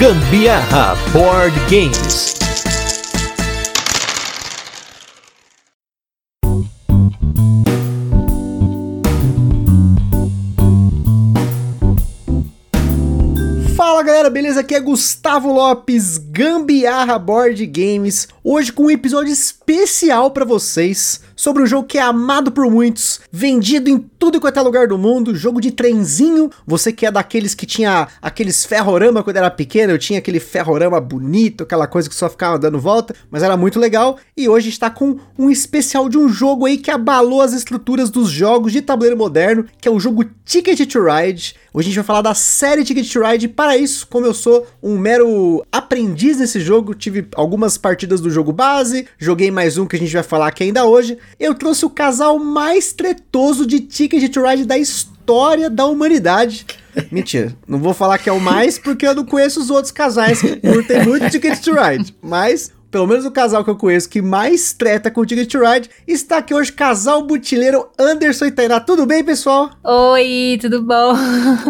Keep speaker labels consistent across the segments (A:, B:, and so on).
A: Gambiarra Board Games.
B: Fala galera, beleza? Aqui é Gustavo Lopes, Gambiarra Board Games, hoje com um episódio especial para vocês sobre um jogo que é amado por muitos, vendido em tudo e quanto é lugar do mundo, jogo de trenzinho. Você que é daqueles que tinha aqueles ferrorama quando era pequeno, eu tinha aquele ferrorama bonito, aquela coisa que só ficava dando volta, mas era muito legal. E hoje está com um especial de um jogo aí que abalou as estruturas dos jogos de tabuleiro moderno, que é o jogo Ticket to Ride. Hoje a gente vai falar da série Ticket to Ride. Para isso, como eu sou um mero aprendiz nesse jogo, tive algumas partidas do jogo base, joguei mais um que a gente vai falar aqui ainda hoje eu trouxe o casal mais tretoso de Ticket to Ride da história da humanidade. Mentira, não vou falar que é o mais porque eu não conheço os outros casais que curtem muito Ticket to Ride, mas pelo menos o casal que eu conheço que mais treta com o Ticket to Ride, está aqui hoje, casal butileiro Anderson e Tainá. Tudo bem, pessoal?
C: Oi, tudo bom?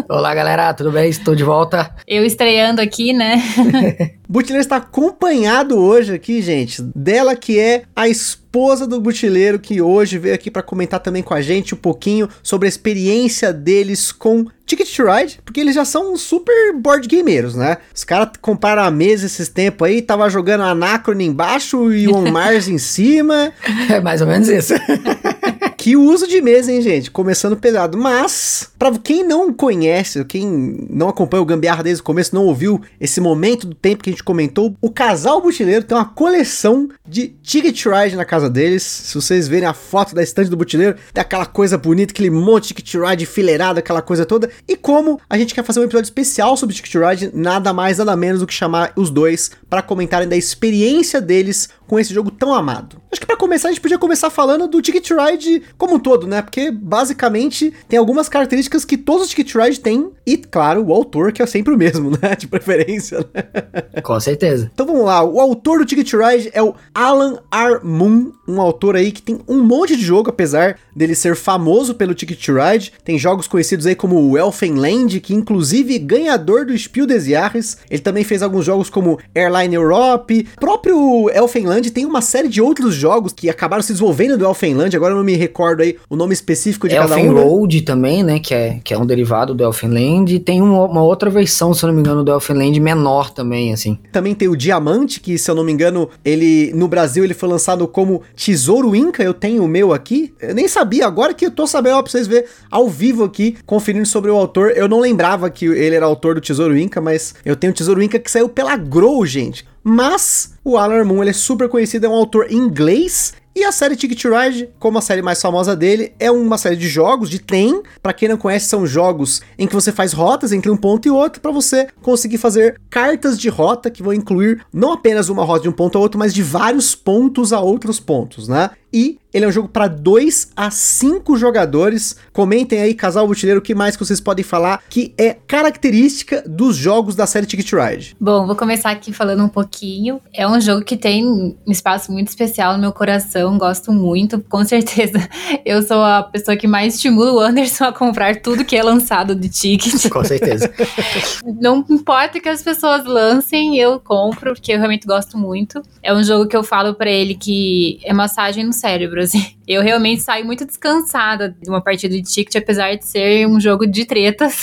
D: Olá, galera, tudo bem? Estou de volta.
C: Eu estreando aqui, né?
B: Butileiro está acompanhado hoje aqui, gente, dela que é a esposa do Butileiro, que hoje veio aqui para comentar também com a gente um pouquinho sobre a experiência deles com Ticket to Ride, porque eles já são super board gameiros, né? Os caras compraram a mesa esses tempos aí, tava jogando Anacron embaixo e o On Mars em cima.
D: É mais ou menos isso.
B: Que uso de mesa, hein, gente? Começando pesado. Mas, para quem não conhece, quem não acompanha o Gambiarra desde o começo, não ouviu esse momento do tempo que a gente comentou, o casal butileiro tem uma coleção de Ticket Ride na casa deles. Se vocês verem a foto da estante do butileiro, tem aquela coisa bonita, aquele monte de Ticket Ride fileirado, aquela coisa toda. E como a gente quer fazer um episódio especial sobre Ticket Ride, nada mais, nada menos do que chamar os dois para comentarem da experiência deles com esse jogo tão amado. Acho que para começar a gente podia começar falando do Ticket Ride como um todo, né? Porque basicamente tem algumas características que todos os Ticket Ride têm e, claro, o autor que é sempre o mesmo, né? De preferência. Né?
D: Com certeza.
B: Então vamos lá, o autor do Ticket Ride é o Alan R. Moon, um autor aí que tem um monte de jogo, apesar dele ser famoso pelo Ticket Ride. Tem jogos conhecidos aí como o Elfenland, que inclusive ganhador do Spiel des Jahres. Ele também fez alguns jogos como Airline Europe. O próprio Elfenland tem uma série de outros jogos que acabaram se desenvolvendo do Elfenland, agora eu não me recordo aí o nome específico de cada um.
D: Elfenload né? também, né, que é, que é um derivado do Elfenland. E tem uma, uma, outra versão, se eu não me engano, do Elfenland menor também, assim.
B: Também tem o Diamante, que se eu não me engano, ele no Brasil ele foi lançado como Tesouro Inca, eu tenho o meu aqui. Eu nem sabia, agora que eu tô sabendo, ó, pra vocês verem ao vivo aqui, conferindo sobre o autor. Eu não lembrava que ele era autor do Tesouro Inca, mas eu tenho o Tesouro Inca que saiu pela Grow, gente. Mas o Alan Moon ele é super conhecido, é um autor inglês e a série Ticket Ride, como a série mais famosa dele, é uma série de jogos de trem. Para quem não conhece, são jogos em que você faz rotas entre um ponto e outro para você conseguir fazer cartas de rota que vão incluir não apenas uma rota de um ponto a outro, mas de vários pontos a outros pontos, né? E ele é um jogo para 2 a 5 jogadores. Comentem aí, casal butileiro, o que mais que vocês podem falar que é característica dos jogos da série Ticket Ride.
C: Bom, vou começar aqui falando um pouquinho. É um jogo que tem um espaço muito especial no meu coração, gosto muito. Com certeza, eu sou a pessoa que mais estimula o Anderson a comprar tudo que é lançado de Ticket.
D: Com certeza.
C: Não importa que as pessoas lancem, eu compro, porque eu realmente gosto muito. É um jogo que eu falo para ele que é massagem no cérebro, assim. Eu realmente saio muito descansada de uma partida de Ticket, apesar de ser um jogo de tretas.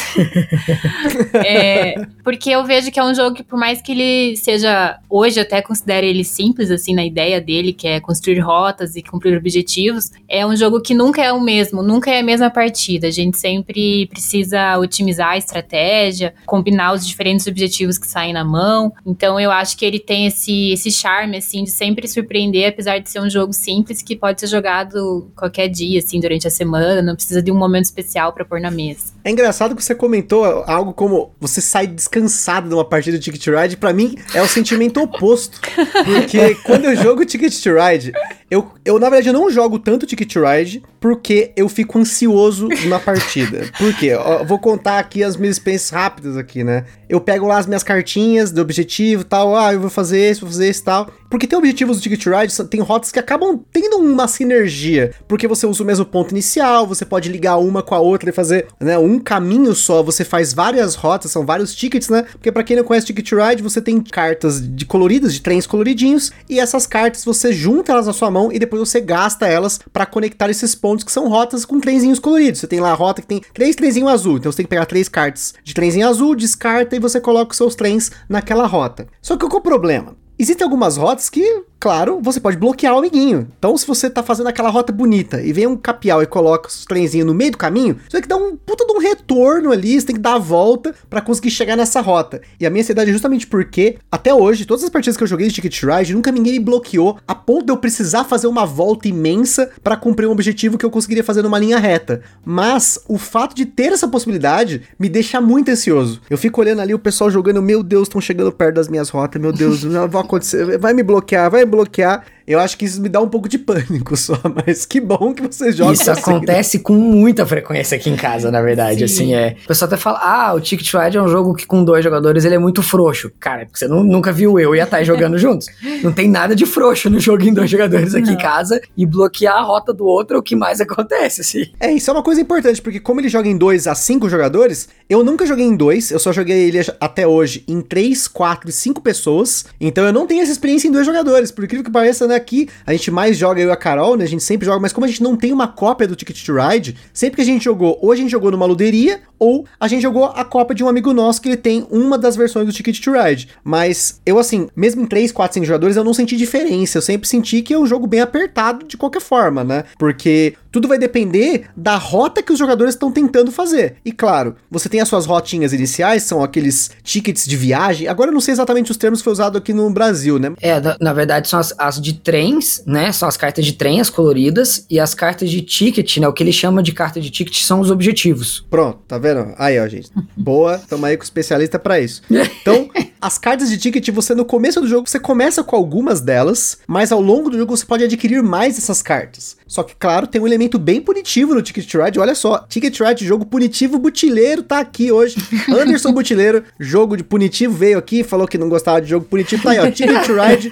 C: é, porque eu vejo que é um jogo que, por mais que ele seja, hoje até considero ele simples, assim, na ideia dele, que é construir rotas e cumprir objetivos, é um jogo que nunca é o mesmo, nunca é a mesma partida. A gente sempre precisa otimizar a estratégia, combinar os diferentes objetivos que saem na mão. Então eu acho que ele tem esse, esse charme, assim, de sempre surpreender, apesar de ser um jogo simples que pode ser jogado qualquer dia, assim, durante a semana, não precisa de um momento especial para pôr na mesa.
B: É engraçado que você comentou algo como você sai descansado de uma partida de Ticket to Ride, para mim é o sentimento oposto. Porque quando eu jogo Ticket to Ride, Eu, eu, na verdade, eu não jogo tanto Ticket Ride porque eu fico ansioso na partida. Por quê? Eu vou contar aqui as minhas experiências rápidas aqui, né? Eu pego lá as minhas cartinhas do objetivo e tal. Ah, eu vou fazer isso, vou fazer isso e tal. Porque tem objetivos do Ticket Ride, tem rotas que acabam tendo uma sinergia. Porque você usa o mesmo ponto inicial, você pode ligar uma com a outra e fazer né, um caminho só. Você faz várias rotas, são vários tickets, né? Porque para quem não conhece Ticket Ride, você tem cartas de coloridas, de trens coloridinhos. E essas cartas você junta elas na sua mão e depois você gasta elas para conectar esses pontos que são rotas com trenzinhos coloridos. Você tem lá a rota que tem três trenzinhos azul. Então você tem que pegar três cartas de trenzinho azul, descarta e você coloca os seus trens naquela rota. Só que qual é o problema? Existem algumas rotas que Claro, você pode bloquear o amiguinho. Então, se você tá fazendo aquela rota bonita e vem um capial e coloca os trenzinhos no meio do caminho, você tem que dar um puta de um retorno ali, você tem que dar a volta para conseguir chegar nessa rota. E a minha ansiedade é justamente porque, até hoje, todas as partidas que eu joguei de Ticket Ride, nunca ninguém me bloqueou a ponto de eu precisar fazer uma volta imensa para cumprir um objetivo que eu conseguiria fazer numa linha reta. Mas o fato de ter essa possibilidade me deixa muito ansioso. Eu fico olhando ali o pessoal jogando, meu Deus, estão chegando perto das minhas rotas, meu Deus, não vai acontecer, vai me bloquear, vai bloquear. Eu acho que isso me dá um pouco de pânico só, mas que bom que você joga.
D: Isso assim, acontece né? com muita frequência aqui em casa, na verdade. Sim. Assim, é. O pessoal até fala: ah, o Ticket Ride é um jogo que com dois jogadores ele é muito frouxo. Cara, porque você não, nunca viu eu e a Thay jogando juntos. Não tem nada de frouxo no jogo em dois jogadores aqui não. em casa. E bloquear a rota do outro é o que mais acontece, assim.
B: É, isso é uma coisa importante, porque como ele joga em dois a cinco jogadores, eu nunca joguei em dois, eu só joguei ele até hoje em três, quatro e cinco pessoas. Então eu não tenho essa experiência em dois jogadores. Por incrível que pareça, né? Aqui a gente mais joga eu e a Carol, né? A gente sempre joga, mas como a gente não tem uma cópia do Ticket to Ride, sempre que a gente jogou, ou a gente jogou numa luderia, ou a gente jogou a cópia de um amigo nosso que ele tem uma das versões do Ticket to Ride. Mas eu, assim, mesmo em 3, 4, 5 jogadores, eu não senti diferença. Eu sempre senti que é um jogo bem apertado de qualquer forma, né? Porque tudo vai depender da rota que os jogadores estão tentando fazer. E claro, você tem as suas rotinhas iniciais, são aqueles tickets de viagem. Agora eu não sei exatamente os termos que foi usado aqui no Brasil, né?
D: É, na verdade são as, as de trens, né? São as cartas de trem, as coloridas, e as cartas de ticket, né? O que ele chama de carta de ticket são os objetivos.
B: Pronto, tá vendo? Aí, ó, gente. Boa, tamo aí com o especialista para isso. Então, as cartas de ticket, você no começo do jogo, você começa com algumas delas, mas ao longo do jogo você pode adquirir mais essas cartas. Só que, claro, tem um elemento bem punitivo no Ticket Ride. Olha só, Ticket Ride, jogo punitivo, Butileiro tá aqui hoje. Anderson Butileiro, jogo de punitivo, veio aqui, falou que não gostava de jogo punitivo. Tá aí, ó, Ticket Ride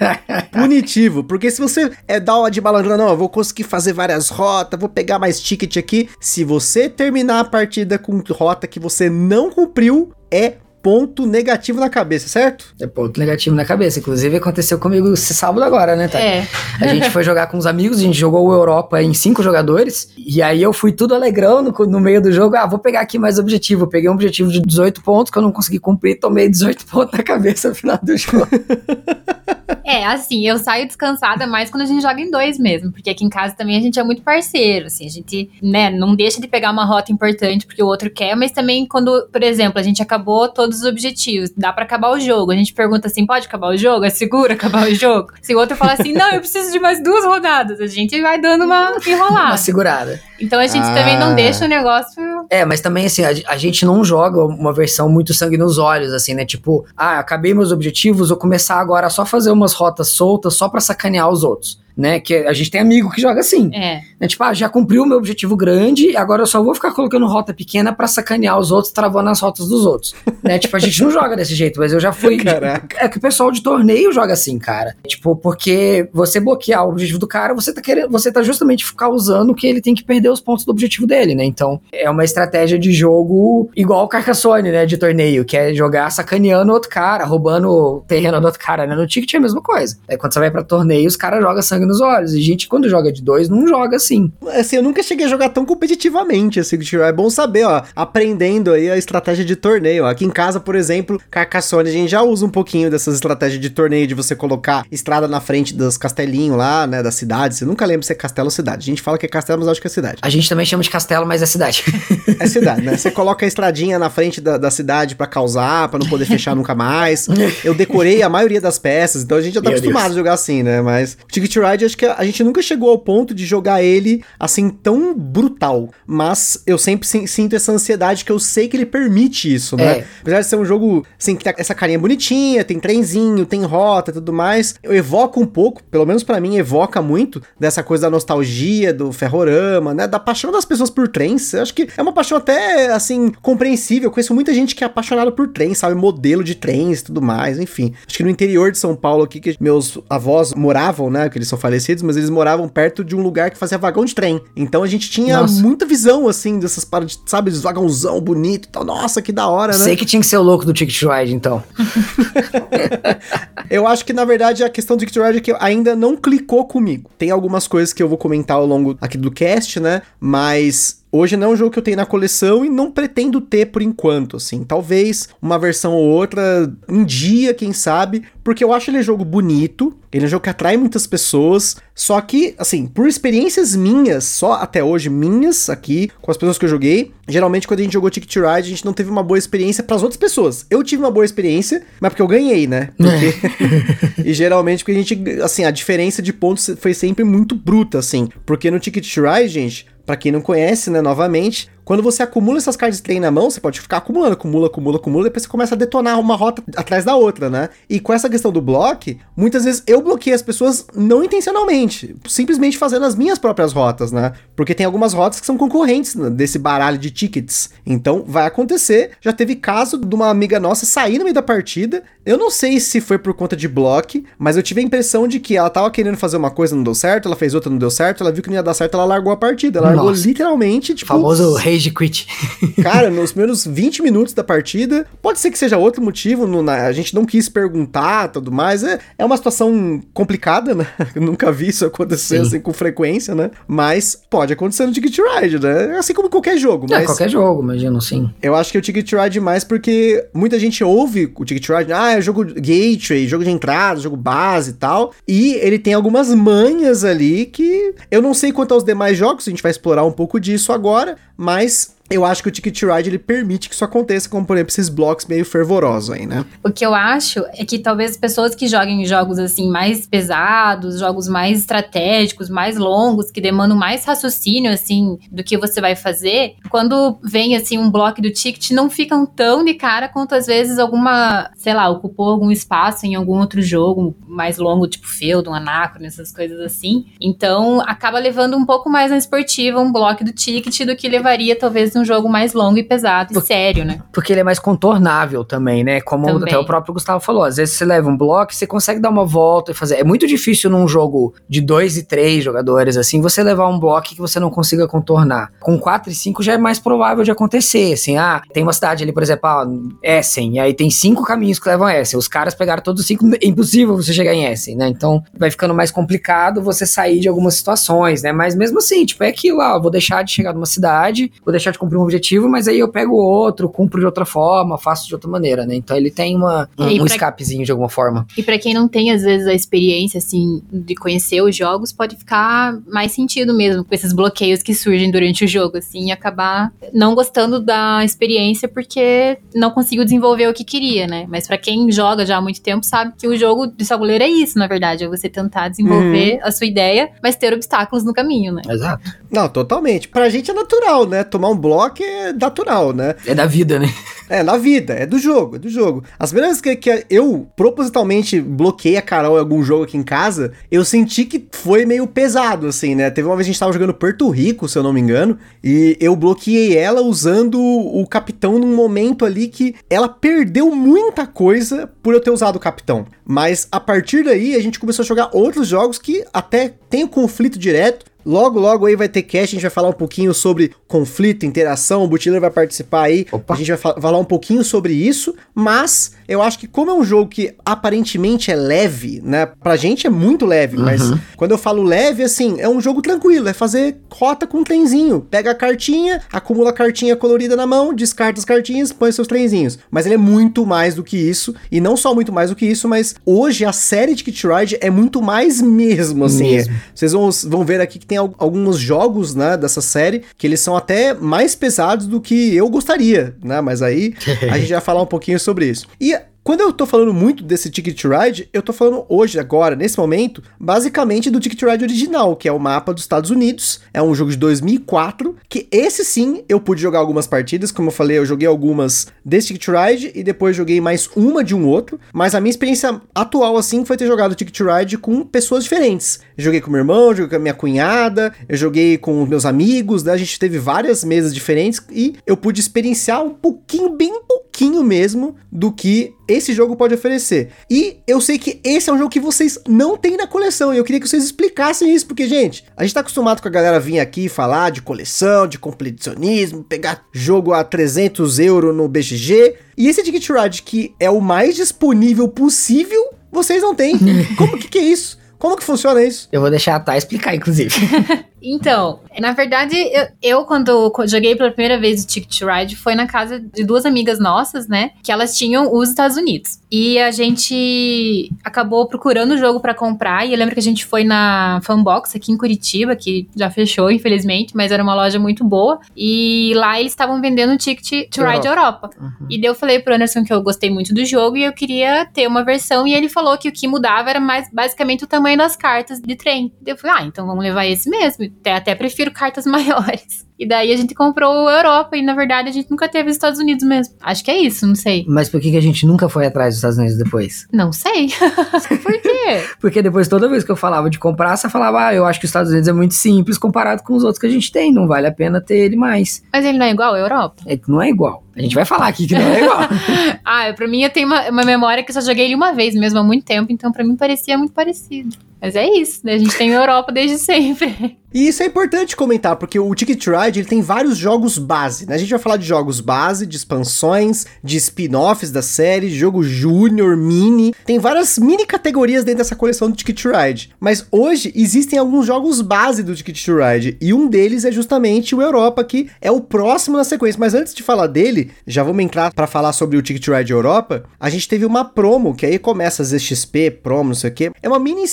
B: punitivo. Porque se você é dar uma de malandro, não, eu vou conseguir fazer várias rotas, vou pegar mais ticket aqui. Se você terminar a partida com rota que você não cumpriu, é ponto negativo na cabeça, certo?
D: É ponto negativo na cabeça. Inclusive aconteceu comigo esse sábado agora, né, tá? É. A gente foi jogar com os amigos, a gente jogou o Europa em cinco jogadores, e aí eu fui tudo alegrão no, no meio do jogo. Ah, vou pegar aqui mais objetivo. Eu peguei um objetivo de 18 pontos que eu não consegui cumprir, tomei 18 pontos na cabeça no final do jogo.
C: É, assim, eu saio descansada mais quando a gente joga em dois mesmo, porque aqui em casa também a gente é muito parceiro, assim, a gente, né, não deixa de pegar uma rota importante porque o outro quer, mas também quando, por exemplo, a gente acabou todos os objetivos, dá para acabar o jogo, a gente pergunta assim, pode acabar o jogo? É seguro acabar o jogo? Se o outro fala assim, não, eu preciso de mais duas rodadas, a gente vai dando uma enrolada.
D: Uma segurada.
C: Então a gente ah. também não deixa o negócio.
D: É, mas também assim, a, a, gente não joga uma versão muito sangue nos olhos, assim, né? Tipo, ah, acabei meus objetivos, vou começar agora a só fazer umas rotas soltas só para sacanear os outros né? Que a gente tem amigo que joga assim. É. Né? Tipo, ah, já cumpriu o meu objetivo grande, agora eu só vou ficar colocando rota pequena para sacanear os outros, travando as rotas dos outros. né? Tipo, a gente não joga desse jeito, mas eu já fui. Caraca. É que o pessoal de torneio joga assim, cara. Tipo, porque você bloquear o objetivo do cara, você tá querendo, você tá justamente causando que ele tem que perder os pontos do objetivo dele, né? Então, é uma estratégia de jogo igual o Carcassonne, né? De torneio, que é jogar sacaneando outro cara, roubando o terreno do outro cara, né? No Ticket é a mesma coisa. Aí quando você vai pra torneio, os caras jogam sangue nos olhos. E gente, quando joga de dois, não joga assim.
B: Assim, eu nunca cheguei a jogar tão competitivamente assim. É bom saber, ó. Aprendendo aí a estratégia de torneio. Aqui em casa, por exemplo, Carcassonne, a gente já usa um pouquinho dessas estratégias de torneio, de você colocar estrada na frente dos castelinhos lá, né? Das cidades. Eu nunca lembro se é castelo ou cidade. A gente fala que é castelo, mas acho que é cidade.
D: A gente também chama de castelo, mas é cidade.
B: é cidade, né? Você coloca a estradinha na frente da, da cidade para causar, para não poder fechar nunca mais. Eu decorei a maioria das peças, então a gente já tá Meu acostumado Deus. a jogar assim, né? Mas o Ticket Ride Ride, acho que a gente nunca chegou ao ponto de jogar ele assim tão brutal. Mas eu sempre sinto essa ansiedade que eu sei que ele permite isso, né?
D: É.
B: Apesar de ser um jogo, assim, que tá essa carinha bonitinha, tem trenzinho, tem rota e tudo mais, eu evoco um pouco, pelo menos para mim, evoca muito dessa coisa da nostalgia, do ferrorama, né? Da paixão das pessoas por trens. Eu acho que é uma paixão até, assim, compreensível. Eu conheço muita gente que é apaixonada por trens, sabe? Modelo de trens e tudo mais, enfim. Acho que no interior de São Paulo aqui, que meus avós moravam, né? Que eles são falecidos, mas eles moravam perto de um lugar que fazia vagão de trem. Então a gente tinha
D: Nossa.
B: muita visão, assim, dessas paradas, sabe? Dos vagãozão bonito e tal. Nossa, que da hora, né?
D: Sei que tinha que ser o louco do Ticket Ride, então.
B: Eu acho que, na verdade, a questão do Ticket Ride é que ainda não clicou comigo. Tem algumas coisas que eu vou comentar ao longo aqui do cast, né? Mas Hoje não é um jogo que eu tenho na coleção e não pretendo ter por enquanto, assim. Talvez uma versão ou outra, um dia, quem sabe, porque eu acho ele um jogo bonito, ele é um jogo que atrai muitas pessoas, só que, assim, por experiências minhas, só até hoje minhas aqui, com as pessoas que eu joguei, geralmente quando a gente jogou Ticket to Ride, a gente não teve uma boa experiência para as outras pessoas. Eu tive uma boa experiência, mas porque eu ganhei, né? Porque... e geralmente porque a gente, assim, a diferença de pontos foi sempre muito bruta, assim. Porque no Ticket to Ride, gente, Pra quem não conhece, né, novamente, quando você acumula essas cartas de trem na mão, você pode ficar acumulando, acumula, acumula, acumula, depois você começa a detonar uma rota atrás da outra, né? E com essa questão do bloco, muitas vezes eu bloqueei as pessoas não intencionalmente, simplesmente fazendo as minhas próprias rotas, né? Porque tem algumas rotas que são concorrentes desse baralho de tickets. Então vai acontecer. Já teve caso de uma amiga nossa sair no meio da partida. Eu não sei se foi por conta de bloco, mas eu tive a impressão de que ela tava querendo fazer uma coisa, não deu certo, ela fez outra, não deu certo, ela viu que não ia dar certo, ela largou a partida. Ela largou
D: Nossa.
B: literalmente, tipo.
D: Famoso rage quit.
B: Cara, nos primeiros 20 minutos da partida, pode ser que seja outro motivo, não- na- a gente não quis perguntar tudo mais. É, é uma situação complicada, né? Eu nunca vi isso acontecer
D: Sim.
B: assim com frequência, né? Mas pode acontecer no Ticket Ride, né? Assim como qualquer jogo.
D: É,
B: Mas
D: qualquer jogo, imagino, sim.
B: eu acho que o Ticket Ride mais porque muita gente ouve o Ticket Ride, ah, é jogo gateway, jogo de entrada, jogo base e tal. E ele tem algumas manhas ali que eu não sei quanto aos demais jogos, a gente vai explorar um pouco disso agora, mas guys. Eu acho que o Ticket Ride ele permite que isso aconteça, como por exemplo esses blocos meio fervorosos aí, né?
C: O que eu acho é que talvez pessoas que joguem jogos assim mais pesados, jogos mais estratégicos, mais longos, que demandam mais raciocínio assim do que você vai fazer, quando vem assim um bloco do ticket, não ficam tão de cara quanto às vezes alguma, sei lá, ocupou algum espaço em algum outro jogo mais longo, tipo Feudum, Anacron, essas coisas assim. Então, acaba levando um pouco mais na esportiva um bloco do ticket do que levaria talvez um jogo mais longo e pesado e
D: Por-
C: sério, né?
D: Porque ele é mais contornável também, né? Como
C: Também.
D: até o próprio Gustavo falou. Às vezes você leva um bloco, você consegue dar uma volta e fazer. É muito difícil num jogo de dois e três jogadores, assim, você levar um bloco que você não consiga contornar. Com quatro e cinco já é mais provável de acontecer, assim. Ah, tem uma cidade ali, por exemplo, ah, Essen, e aí tem cinco caminhos que levam a Essen. Os caras pegaram todos os cinco, é impossível você chegar em Essen, né? Então vai ficando mais complicado você sair de algumas situações, né? Mas mesmo assim, tipo, é aquilo, ah, vou deixar de chegar numa cidade, vou deixar de cumprir um objetivo, mas aí eu pego outro, cumpro de outra forma, faço de outra maneira, né? Então ele tem uma, um,
C: pra-
D: escapezinho de alguma forma.
C: E pra quem não tem, às vezes, a experiência, assim, de conhecer os jogos, pode ficar mais sentido mesmo com esses bloqueios que surgem durante o jogo, assim, e acabar não gostando da experiência porque não conseguiu desenvolver o que queria, né? Mas pra quem joga já há muito tempo, sabe que o jogo de tabuleiro é isso, na verdade, é você tentar desenvolver a sua ideia, mas ter obstáculos no caminho, né?
D: Exato.
B: Não, totalmente. Pra gente é natural, né? Tomar um bloco é natural, né?
D: É da vida, né?
B: É, na vida, é do jogo, é do jogo. As primeiras vezes que, que eu propositalmente bloqueei a Carol em algum jogo aqui em casa, eu senti que foi meio pesado, assim, né? Teve uma vez que a gente tava jogando Porto Rico, se eu não me engano, e eu bloqueei ela usando o capitão num momento ali que ela perdeu muita coisa por eu ter usado o capitão. Mas a partir daí a gente começou a jogar outros jogos que até tem o conflito direto. Logo, logo aí vai ter cast, a gente vai falar um pouquinho sobre conflito, interação, o Butileiro vai participar aí,
D: Opa.
B: a gente vai fa- falar um pouquinho sobre isso, mas eu acho que como é um jogo que aparentemente é leve, né, pra gente é muito leve, mas quando eu falo leve, assim, é um jogo tranquilo, é fazer rota com um trenzinho, pega a cartinha, acumula a cartinha colorida na mão, descarta as cartinhas, põe seus trenzinhos, mas ele é muito mais do que isso, e não só muito mais do que isso, mas hoje a série de Kit Ride é muito mais mesmo, assim,
D: Mesmo.
B: é- vocês vão, vão ver aqui que tem al- alguns jogos, né, dessa série, que eles são até mais pesados do que eu gostaria, né, mas aí a gente vai falar um pouquinho sobre isso. E quando eu tô falando muito desse Ticket Ride, eu tô falando hoje, agora, nesse momento, basicamente do Ticket Ride original, que é o mapa dos Estados Unidos. É um jogo de 2004, que esse sim eu pude jogar algumas partidas, como eu falei, eu joguei algumas desse Ticket Ride e depois joguei mais uma de um outro, mas a minha experiência atual assim foi ter jogado Ticket Ride com pessoas diferentes. Eu joguei com meu irmão, joguei com a minha cunhada, eu joguei com meus amigos, né? A gente teve várias mesas diferentes e eu pude experienciar um pouquinho, bem pouquinho mesmo, do que esse jogo pode oferecer. E eu sei que esse é um jogo que vocês não têm na coleção, e eu queria que vocês explicassem isso, porque, gente, a gente tá acostumado com a galera vir aqui falar de coleção, de competicionismo, pegar jogo a 300 euros no BGG, e esse Ticket Ride, que é o mais disponível possível, vocês não têm. Como que, que é isso? Como que funciona isso?
D: Eu vou deixar a Thay explicar, inclusive.
C: Então, na verdade, eu, eu, quando joguei pela primeira vez o Ticket to Ride foi na casa de duas amigas nossas, né? Que elas tinham os Estados Unidos. E a gente acabou procurando o jogo para comprar. E eu lembro que a gente foi na Fanbox aqui em Curitiba, que já fechou, infelizmente, mas era uma loja muito boa. E lá eles estavam vendendo o Ticket to Ride Europa. Europa. Uhum. E daí eu falei pro Anderson que eu gostei muito do jogo e eu queria ter uma versão. E ele falou que o que mudava era mais basicamente o tamanho das cartas de trem. E eu falei, ah, então vamos levar esse mesmo até, até prefiro cartas maiores. E daí a gente comprou a Europa e na verdade a gente nunca teve os Estados Unidos mesmo. Acho que é isso, não sei.
D: Mas por que, que a gente nunca foi atrás dos Estados Unidos depois?
C: Não sei. por quê?
D: Porque depois toda vez que eu falava de comprar, você falava, ah, eu acho que os Estados Unidos é muito simples comparado com os outros que a gente tem, não vale a pena ter ele mais.
C: Mas ele não é igual à Europa?
D: É, não é igual. A gente vai falar aqui que não é igual.
C: ah, pra mim eu tenho uma, uma memória que eu só joguei ele uma vez mesmo há muito tempo, então pra mim parecia muito parecido. Mas é isso, né? A gente tem a Europa desde sempre.
B: E isso é importante comentar, porque o Ticket Ride ele tem vários jogos base, né? A gente vai falar de jogos base, de expansões, de spin-offs da série, jogo júnior, mini. Tem várias mini categorias dentro dessa coleção do Ticket Ride. Mas hoje existem alguns jogos base do Ticket Ride, e um deles é justamente o Europa, que é o próximo na sequência. Mas antes de falar dele, já vamos entrar para falar sobre o Ticket Ride Europa. A gente teve uma promo, que aí começa as XP, promo, não sei o quê. É uma mini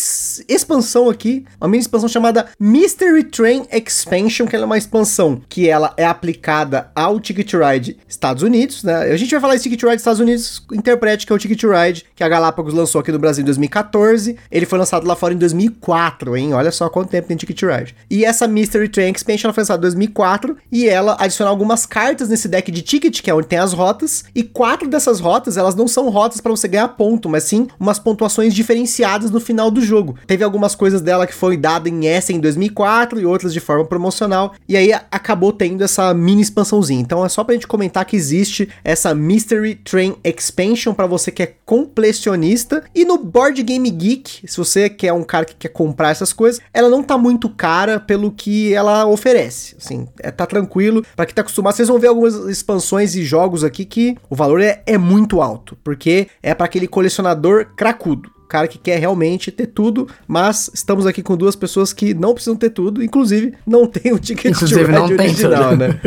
B: expansão aqui, uma mini expansão chamada Mystery Train Expansion, que é uma expansão que ela é aplicada ao Ticket Ride Estados Unidos, né? A gente vai falar esse Ticket Ride Estados Unidos, interprete que é o Ticket Ride que a Galápagos lançou aqui no Brasil em 2014. Ele foi lançado lá fora em 2004, hein? Olha só quanto tempo tem Ticket Ride. E essa Mystery Train Expansion ela foi lançada em 2004 e ela adiciona algumas cartas nesse deck de ticket, que é onde tem as rotas, e quatro dessas rotas, elas não são rotas para você ganhar ponto, mas sim umas pontuações diferenciadas no final do jogo. Teve algumas coisas dela que foi dada em S em 2004 e outras de forma promocional. E aí acabou tendo essa mini expansãozinha. Então é só pra gente comentar que existe essa Mystery Train Expansion para você que é completionista. E no Board Game Geek, se você quer um cara que quer comprar essas coisas, ela não tá muito cara pelo que ela oferece. Assim, é, tá tranquilo. Para quem tá acostumado, vocês vão ver algumas expansões e jogos aqui que o valor é, é muito alto, porque é para aquele colecionador cracudo cara que quer realmente ter tudo, mas estamos aqui com duas pessoas que não precisam ter tudo, inclusive não tem o ticket
D: inclusive, não original, tem né?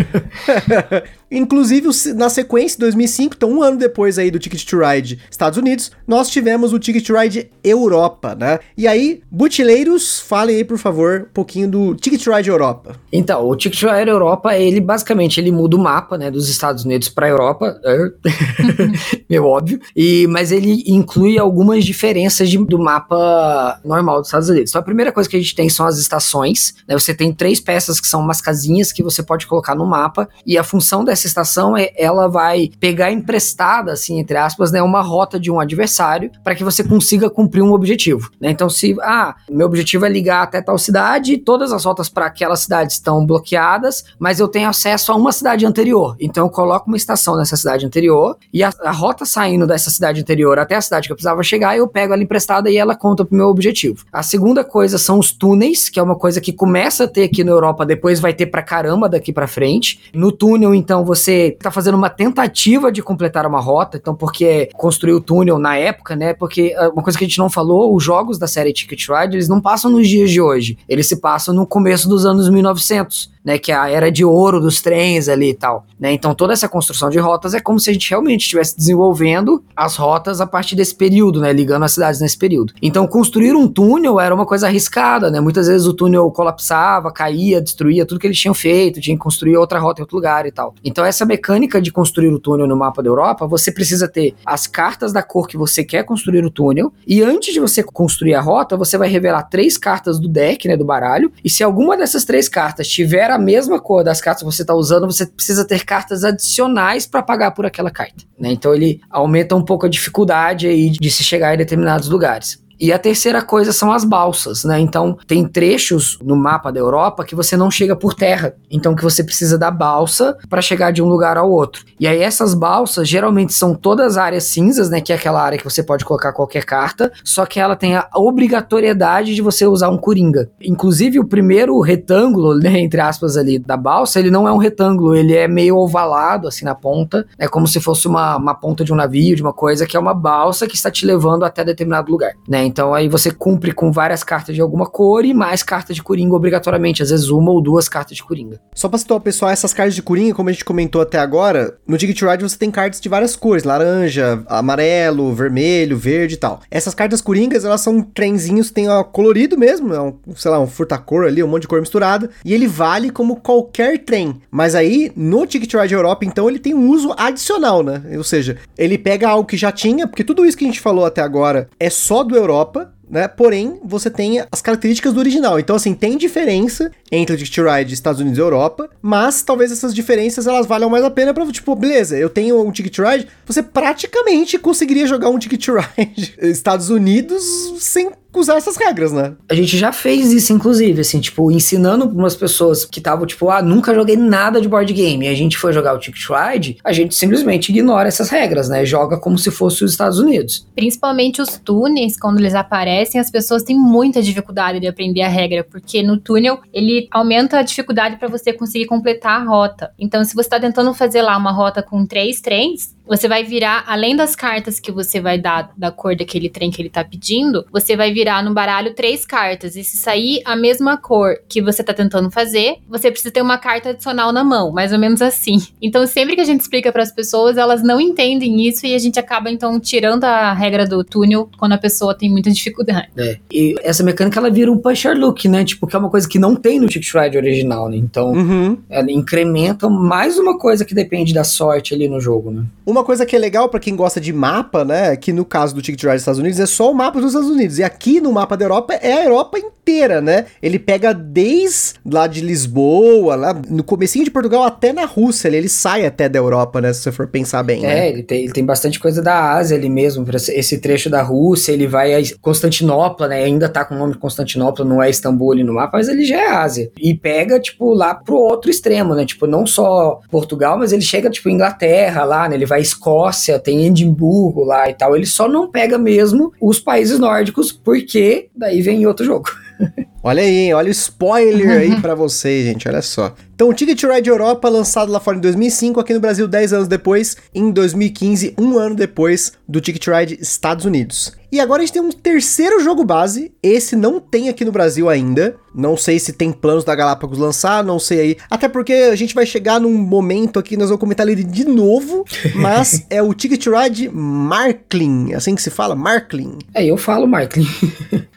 B: Inclusive, na sequência, 2005, então um ano depois aí do Ticket to Ride Estados Unidos, nós tivemos o Ticket to Ride Europa, né? E aí, butileiros, falem aí, por favor, um pouquinho do Ticket to Ride Europa.
D: Então, o Ticket to Ride Europa, ele basicamente, ele muda o mapa, né, dos Estados Unidos para Europa, meu óbvio, e, mas ele inclui algumas diferenças de, do mapa normal dos Estados Unidos. Então, a primeira coisa que a gente tem são as estações, né? Você tem três peças que são umas casinhas que você pode colocar no mapa, e a função dessa essa estação, é, ela vai pegar emprestada, assim, entre aspas, né, uma rota de um adversário para que você consiga cumprir um objetivo. Né? Então, se, ah, meu objetivo é ligar até tal cidade, todas as rotas para aquela cidade estão bloqueadas, mas eu tenho acesso a uma cidade anterior. Então, eu coloco uma estação nessa cidade anterior e a, a rota saindo dessa cidade anterior até a cidade que eu precisava chegar, eu pego ela emprestada e ela conta pro meu objetivo. A segunda coisa são os túneis, que é uma coisa que começa a ter aqui na Europa, depois vai ter pra caramba daqui para frente. No túnel, então, você está fazendo uma tentativa de completar uma rota, então porque construiu o túnel na época, né? Porque ah, uma coisa que a gente não falou, os jogos da série Ticket Ride, eles não passam nos dias de hoje, eles se passam no começo dos anos 1900. Né? Que é a era de ouro dos trens ali e tal, né? Então toda essa construção de rotas é como se a gente realmente estivesse desenvolvendo as rotas a partir desse período, né? Ligando as cidades nesse período. Então construir um túnel era uma coisa arriscada, né? Muitas vezes o túnel colapsava, caía, destruía tudo que eles tinham feito, tinha que construir outra rota em outro lugar e tal. Então essa mecânica de construir o túnel no mapa da Europa, você precisa ter as cartas da cor que você quer construir o túnel e antes de você construir a rota, você vai revelar três cartas do deck, né, do baralho, e se alguma dessas três cartas tiver a mesma cor das cartas que você está usando, você precisa ter cartas adicionais para pagar por aquela carta, né? Então ele aumenta um pouco a dificuldade aí de se chegar em determinados lugares. E a terceira coisa são as balsas, né? Então, tem trechos no mapa da Europa que você não chega por terra. Então, que você precisa da balsa para chegar de um lugar ao outro. E aí, essas balsas geralmente são todas áreas cinzas, né? Que é aquela área que você pode colocar qualquer carta, só que ela tem a obrigatoriedade de você usar um coringa. Inclusive, o primeiro retângulo, né? Entre aspas, ali da balsa, ele não é um retângulo, ele é meio ovalado, assim, na ponta. É como se fosse uma, uma ponta de um navio, de uma coisa, que é uma balsa que está te levando até determinado lugar, né? Então aí você cumpre com várias cartas de alguma cor e mais cartas de Coringa obrigatoriamente, às vezes uma ou duas cartas de Coringa.
B: Só pra situar o pessoal, essas cartas de Coringa, como a gente comentou até agora, no Ticket Ride você tem cartas de várias cores, laranja, amarelo, vermelho, verde e tal. Essas cartas Coringas, elas são trenzinhos, tem ó, colorido mesmo, é um, sei lá, um furtacor ali, um monte de cor misturada, e ele vale como qualquer trem. Mas aí, no Ticket Ride Europa, então, ele tem um uso adicional, né? Ou seja, ele pega algo que já tinha, porque tudo isso que a gente falou até agora é só do Europa, Europa, né? Porém, você tem as características do original. Então, assim, tem diferença entre o Ticket Ride Estados Unidos e Europa, mas talvez essas diferenças elas valham mais a pena para tipo, beleza, eu tenho um Ticket Ride, você praticamente conseguiria jogar um Ticket Ride Estados Unidos sem usar essas regras, né?
D: A gente já fez isso, inclusive, assim, tipo, ensinando pra umas pessoas que estavam, tipo, ah, nunca joguei nada de board game, e a gente foi jogar o Ticket Ride, a gente simplesmente ignora essas regras, né? Joga como se fosse os Estados Unidos.
C: Principalmente os túneis, quando eles aparecem, as pessoas têm muita dificuldade de aprender a regra, porque no túnel ele aumenta a dificuldade para você conseguir completar a rota. Então, se você tá tentando fazer lá uma rota com três trens, você vai virar, além das cartas que você vai dar da cor daquele trem que ele tá pedindo, você vai virar no baralho três cartas. E se sair a mesma cor que você tá tentando fazer, você precisa ter uma carta adicional na mão, mais ou menos assim. Então, sempre que a gente explica para as pessoas, elas não entendem isso e a gente acaba então tirando a regra do túnel quando a pessoa tem muita dificuldade.
D: É. E essa mecânica ela vira um pusher look, né? Tipo, que é uma coisa que não tem no Ticket Ride original, né? Então, uhum. ela incrementa mais uma coisa que depende da sorte ali no jogo, né?
B: Uma uma coisa que é legal para quem gosta de mapa, né? Que no caso do Ticket Ride dos Estados Unidos é só o mapa dos Estados Unidos. E aqui no mapa da Europa é a Europa inteira, né? Ele pega desde lá de Lisboa, lá no comecinho de Portugal até na Rússia. Ele, ele sai até da Europa, né? Se você for pensar bem.
D: É,
B: né?
D: ele, tem, ele tem bastante coisa da Ásia ali mesmo. Esse trecho da Rússia, ele vai a Constantinopla, né? Ainda tá com o nome Constantinopla, não é Istambul ali no mapa, mas ele já é Ásia. E pega, tipo, lá pro outro extremo, né? Tipo, não só Portugal, mas ele chega, tipo, Inglaterra lá, né? Ele vai Escócia, tem Edimburgo lá e tal. Ele só não pega mesmo os países nórdicos, porque daí vem outro jogo.
B: Olha aí, olha o spoiler aí para vocês, gente, olha só. Então, o Ticket Ride Europa, lançado lá fora em 2005, aqui no Brasil 10 anos depois, em 2015, um ano depois do Ticket Ride Estados Unidos. E agora a gente tem um terceiro jogo base, esse não tem aqui no Brasil ainda, não sei se tem planos da Galápagos lançar, não sei aí, até porque a gente vai chegar num momento aqui, nós vamos comentar ele de novo, mas é o Ticket Ride Marklin, assim que se fala, Marklin.
D: É, eu falo Marklin.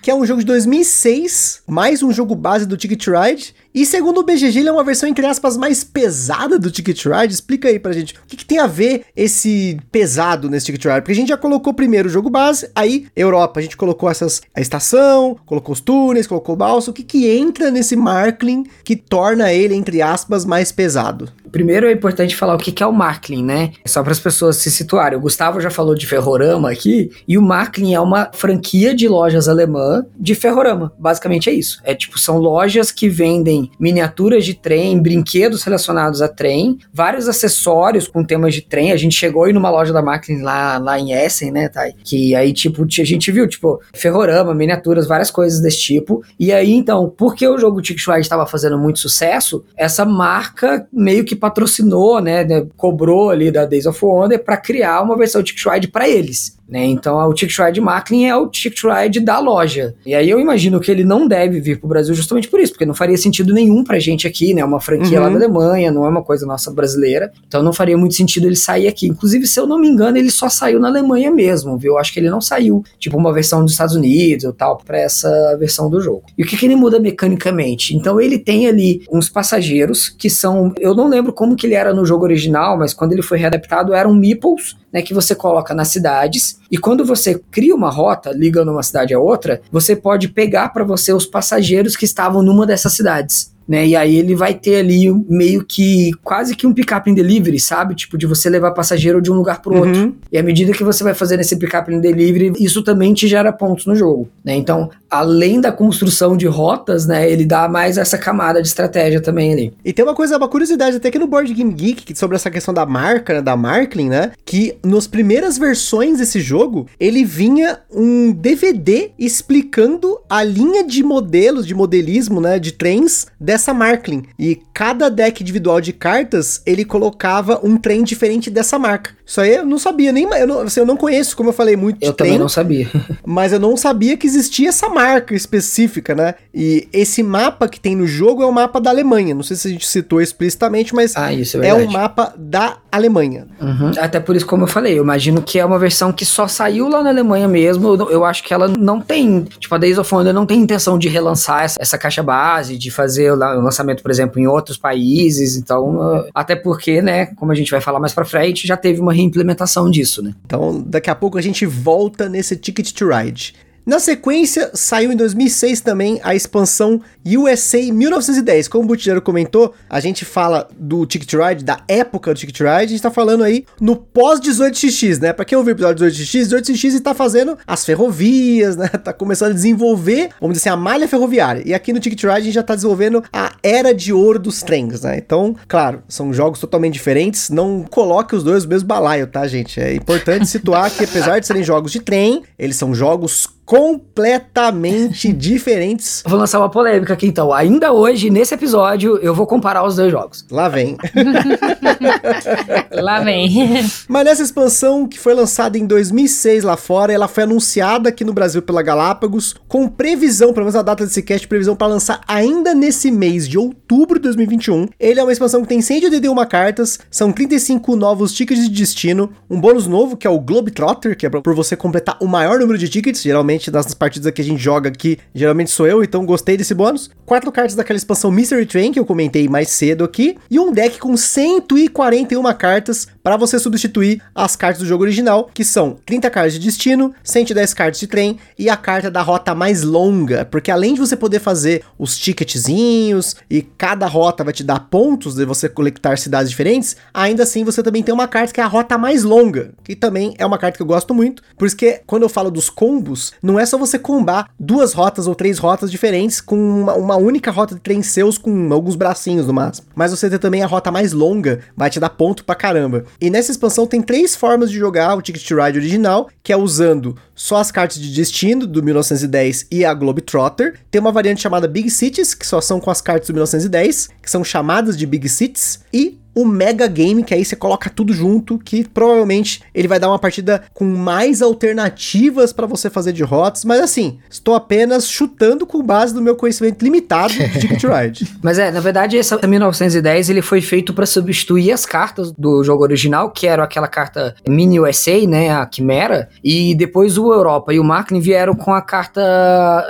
B: que é um jogo de 2006, mais um jogo base do Ticket Ride, e segundo o BGG, ele é uma versão, entre aspas, mais pesada do Ticket Ride. Explica aí pra gente, o que, que, tem a ver esse pesado nesse Ticket Ride? Porque a gente já colocou primeiro o jogo base, aí Europa, a gente colocou essas, a estação, colocou os túneis, colocou o balso. O que que entra nesse Markling que torna ele, entre aspas, mais pesado?
D: Primeiro é importante falar o que é o Marklin, né? Só para as pessoas se situarem. O Gustavo já falou de Ferrorama aqui, e o Marklin é uma franquia de lojas alemã de Ferrorama. Basicamente é isso. É tipo, são lojas que vendem miniaturas de trem, brinquedos relacionados a trem, vários acessórios com temas de trem. A gente chegou aí numa loja da Marklin lá, lá em Essen, né, Thay? Que aí, tipo, a gente viu, tipo, Ferrorama, miniaturas, várias coisas desse tipo. E aí, então, porque o jogo Ticket Ride estava fazendo muito sucesso, essa marca meio que patrocinou, né, né, cobrou ali da Days of Wonder para criar uma versão Ticket Ride para eles né? Então o Ticket Ride Macklin é o Ticket Ride da loja. E aí eu imagino que ele não deve vir pro Brasil justamente por isso, porque não faria sentido nenhum pra gente aqui, né? Uma franquia uhum. lá da Alemanha, não é uma coisa nossa brasileira. Então não faria muito sentido ele sair aqui. Inclusive, se eu não me engano, ele só saiu na Alemanha mesmo, viu? Eu acho que ele não saiu, tipo, uma versão dos Estados Unidos ou tal, pra essa versão do jogo. E o que, que ele muda mecanicamente? Então ele tem ali uns passageiros que são. Eu não lembro como que ele era no jogo original, mas quando ele foi readaptado eram meeples, né? Que você coloca nas cidades. E quando você cria uma rota, ligando uma cidade a outra, você pode pegar para você os passageiros que estavam numa dessas cidades né? E aí ele vai ter ali meio que quase que um pick-up in delivery, sabe? Tipo, de você levar passageiro de um lugar pro outro. Uhum. E à medida que você vai fazer esse pick-up in delivery, isso também te gera pontos no jogo, né? Então, além da construção de rotas, né, ele dá mais essa camada de estratégia também ali.
B: E tem uma coisa, uma curiosidade até que no Board Game Geek sobre essa questão da marca, né, da Marklin, né, que nas primeiras versões desse jogo, ele vinha um DVD explicando a linha de modelos, de modelismo, né, de trens dessa dessa Marklin. E cada deck individual de cartas, ele colocava um trem diferente dessa marca. Isso aí eu não sabia, nem eu não, assim, eu não conheço, como eu falei, muito
D: Eu também não sabia.
B: mas eu não sabia que existia essa marca específica, né? E esse mapa que tem no jogo é o mapa da Alemanha. Não sei se a gente citou explicitamente, mas
D: ah, isso é, é
B: um mapa da Alemanha.
D: Uhum. Até por isso, como eu falei, eu imagino que é uma versão que só saiu lá na Alemanha mesmo. Eu, eu acho que ela não tem, tipo, a Days of Wonder não tem intenção de relançar essa, essa caixa base, de fazer o lançamento, por exemplo, em outros países. Então, até porque, né, como a gente vai falar mais pra frente, já teve uma reimplementação disso, né?
B: Então, daqui a pouco a gente volta nesse Ticket to Ride. Na sequência, saiu em 2006 também a expansão USA 1910. Como o Butileiro comentou, a gente fala do Ticket Ride, da época do Ticket Ride, a gente tá falando aí no pós-18xx, né? Pra quem ouviu o episódio 18x, 18x está fazendo as ferrovias, né? Tá começando a desenvolver, vamos dizer assim, a malha ferroviária. E aqui no Ticket Ride a gente já tá desenvolvendo a era de ouro dos trens, né? Então, claro, são jogos totalmente diferentes, não coloque os dois no mesmo balaio, tá, gente? É importante situar que apesar de serem jogos de trem, eles são jogos completamente diferentes.
D: Vou lançar uma polêmica aqui então. Ainda hoje, nesse episódio, eu vou comparar os dois jogos.
B: Lá vem.
C: lá vem.
B: Mas nessa expansão que foi lançada em 2006 lá fora, ela foi anunciada aqui no Brasil pela Galápagos, com previsão, pelo menos a data desse cast, previsão para lançar ainda nesse mês de outubro de 2021. Ele é uma expansão que tem 181 cartas, são 35 novos tickets de destino, um bônus novo que é o Globetrotter, que é por você completar o maior número de tickets, geralmente geralmente das partidas que a gente joga aqui, geralmente sou eu, então gostei desse bônus. Quatro cartas daquela expansão Mystery Train, que eu comentei mais cedo aqui, e um deck com 141 cartas para você substituir as cartas do jogo original, que são 30 cartas de destino, 110 cartas de trem e a carta da rota mais longa, porque além de você poder fazer os ticketzinhos e cada rota vai te dar pontos de você coletar cidades diferentes, ainda assim você também tem uma carta que é a rota mais longa, que também é uma carta que eu gosto muito, por isso que quando eu falo dos combos, não é só você combar duas rotas ou três rotas diferentes com uma, uma única rota de trem seus com alguns bracinhos no máximo. Mas você ter também a rota mais longa, vai te dar ponto pra caramba. E nessa expansão tem três formas de jogar o Ticket to Ride original, que é usando só as cartas de destino do 1910 e a Globetrotter. Tem uma variante chamada Big Cities, que só são com as cartas do 1910, que são chamadas de Big Cities, e o Mega Game, que aí você coloca tudo junto, que provavelmente ele vai dar uma partida com mais alternativas para você fazer de rotas, mas assim, estou apenas chutando com base no meu conhecimento limitado de Ticket Ride.
D: mas é, na verdade, esse 1910 ele foi feito para substituir as cartas do jogo original, que era aquela carta Mini USA, né, a Quimera, e depois o Europa e o Macklin vieram com a carta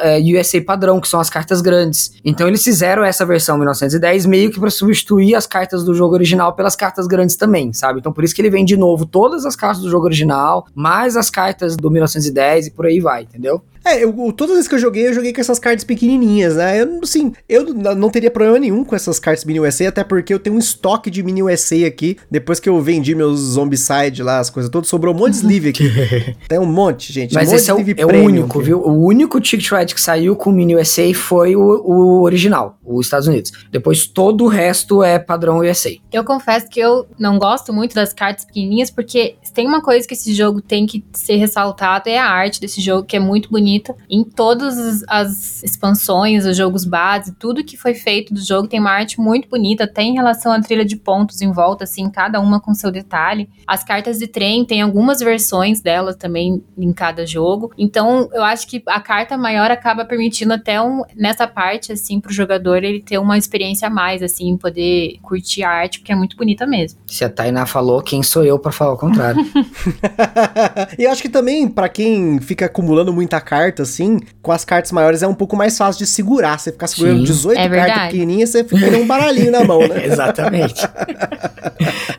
D: é, USA padrão, que são as cartas grandes. Então eles fizeram essa versão 1910 meio que para substituir as cartas do jogo original original pelas cartas grandes também, sabe? Então por isso que ele vem de novo todas as cartas do jogo original, mais as cartas do 1910 e por aí vai, entendeu?
B: É, eu, todas as vezes que eu joguei, eu joguei com essas cartas pequenininhas, né? Eu, assim, eu não teria problema nenhum com essas cartas Mini USA, até porque eu tenho um estoque de Mini USA aqui. Depois que eu vendi meus Zombicide lá, as coisas todas, sobrou um monte de sleeve aqui. Tem um monte, gente.
D: Mas
B: um
D: esse é, o, é o único, aqui. viu? O único Ticket Ride que saiu com Mini USA foi o, o original, os Estados Unidos. Depois todo o resto é padrão USA.
C: Eu confesso que eu não gosto muito das cartas pequenininhas, porque tem uma coisa que esse jogo tem que ser ressaltado, é a arte desse jogo, que é muito bonita bonita. Em todas as expansões, os jogos base, tudo que foi feito do jogo tem uma arte muito bonita, até em relação à trilha de pontos em volta, assim, cada uma com seu detalhe. As cartas de trem tem algumas versões delas também em cada jogo. Então, eu acho que a carta maior acaba permitindo até um, nessa parte, assim, pro jogador ele ter uma experiência a mais, assim, poder curtir a arte, porque é muito bonita mesmo.
D: Se a Tainá falou, quem sou eu para falar o contrário?
B: e eu acho que também, para quem fica acumulando muita carta, assim, com as cartas maiores é um pouco mais fácil de segurar. Você ficar segurando Sim, 18 é cartas pequenininhas, você fica um baralhinho na mão, né?
D: Exatamente.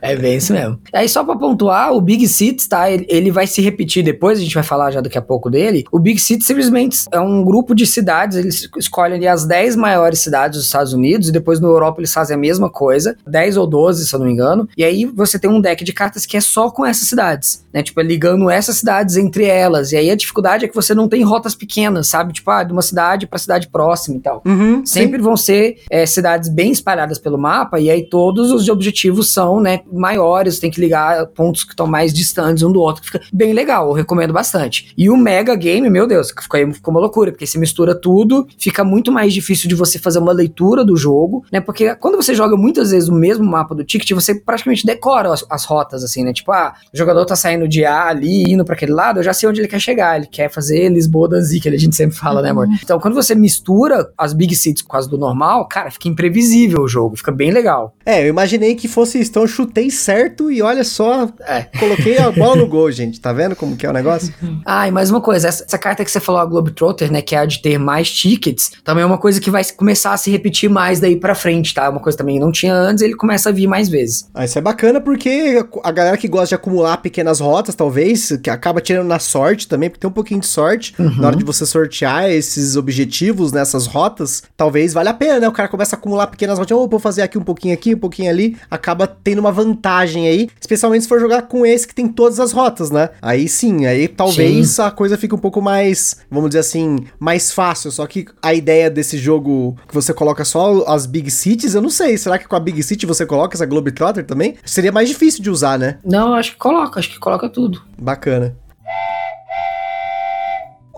D: é bem isso mesmo. Aí só pra pontuar, o Big Cities, tá? Ele, ele, vai se repetir depois, a gente vai falar já daqui a pouco dele. O Big Cities simplesmente é um grupo de cidades, eles escolhem ali as 10 maiores cidades dos Estados Unidos e depois no Europa eles fazem a mesma coisa, 10 ou 12, se eu não me engano. E aí você tem um deck de cartas que é só com essas cidades, né? Tipo, é ligando essas cidades entre elas. E aí a dificuldade é que você não tem rotas pequenas, sabe? Tipo, ah, de uma cidade para cidade próxima e tal.
B: Uhum,
D: Sempre sim. vão ser é, cidades bem espalhadas pelo mapa e aí todos os objetivos são, né, maiores, tem que ligar pontos que estão mais distantes um do outro, que fica bem legal, eu recomendo bastante. E o Mega Game, meu Deus, ficou, ficou uma loucura, porque se mistura tudo, fica muito mais difícil de você fazer uma leitura do jogo, né? Porque quando você joga muitas vezes o mesmo mapa do Ticket, você praticamente decora as, as rotas, assim, né? Tipo, ah, o jogador tá saindo de A ali, indo para aquele lado, eu já sei onde ele quer chegar. Ele quer fazer Lisboa Danzi, que a gente sempre fala, né, amor? Uhum. Então, quando você mistura as Big Cities com as do normal, cara, fica imprevisível o jogo, fica bem legal.
B: É, eu imaginei que fosse isso, então eu chutei certo e olha só, é. coloquei a bola no gol, gente. Tá vendo como que é o negócio?
D: ah, e mais uma coisa, essa, essa carta que você falou, a Globetrotter, né, que é a de ter mais tickets, também é uma coisa que vai começar a se repetir mais daí pra frente, tá? Uma coisa também não tinha antes, ele começa a vir mais vezes.
B: Ah, isso é bacana porque a galera que gosta de acumular pequenas rotas, talvez, que acaba tirando na sorte também, porque tem um pouquinho de sorte uhum. Na hora de você sortear esses objetivos nessas rotas, talvez vale a pena, né? O cara começa a acumular pequenas rotas, oh, vou fazer aqui um pouquinho aqui, um pouquinho ali, acaba tendo uma vantagem aí, especialmente se for jogar com esse que tem todas as rotas, né? Aí sim, aí talvez sim. a coisa fique um pouco mais, vamos dizer assim, mais fácil. Só que a ideia desse jogo que você coloca só as Big Cities, eu não sei. Será que com a Big City você coloca essa Globetrotter também? Seria mais difícil de usar, né?
D: Não, acho que coloca, acho que coloca tudo.
B: Bacana.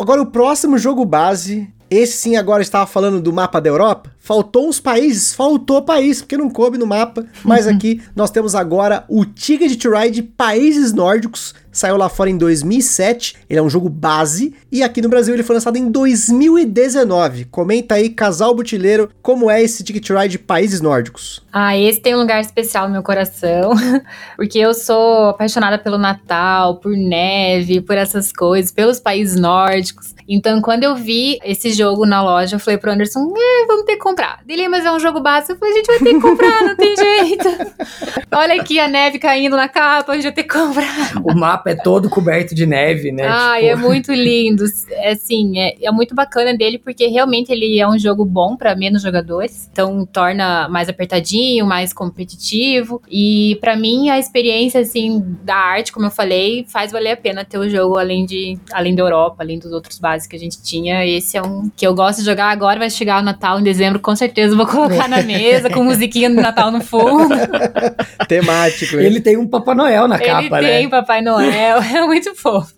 B: Agora o próximo jogo base, esse sim agora estava falando do mapa da Europa. Faltou uns países, faltou país, porque não coube no mapa. Mas uhum. aqui nós temos agora o Ticket to Ride Países Nórdicos. Saiu lá fora em 2007. Ele é um jogo base. E aqui no Brasil ele foi lançado em 2019. Comenta aí, casal butileiro, como é esse Ticket to Ride Países Nórdicos?
C: Ah, esse tem um lugar especial no meu coração. porque eu sou apaixonada pelo Natal, por neve, por essas coisas, pelos países nórdicos. Então, quando eu vi esse jogo na loja, eu falei pro Anderson: eh, vamos ter que comprar. Dele, mas é um jogo básico. Eu falei, a gente vai ter que comprar, não tem jeito. Olha aqui a neve caindo na capa, a gente vai ter que comprar.
D: O mapa é todo coberto de neve, né?
C: Ah, tipo... é muito lindo. É assim, é, é muito bacana dele, porque realmente ele é um jogo bom para menos jogadores. Então torna mais apertadinho, mais competitivo. E para mim, a experiência, assim, da arte, como eu falei, faz valer a pena ter o jogo além de além da Europa, além dos outros bases que a gente tinha. Esse é um que eu gosto de jogar agora, vai chegar o Natal em dezembro com certeza vou colocar na mesa, com musiquinha do Natal no fundo.
B: Temático.
D: Ele tem um Papai Noel na
C: Ele
D: capa,
C: né? Ele tem Papai Noel, é muito fofo.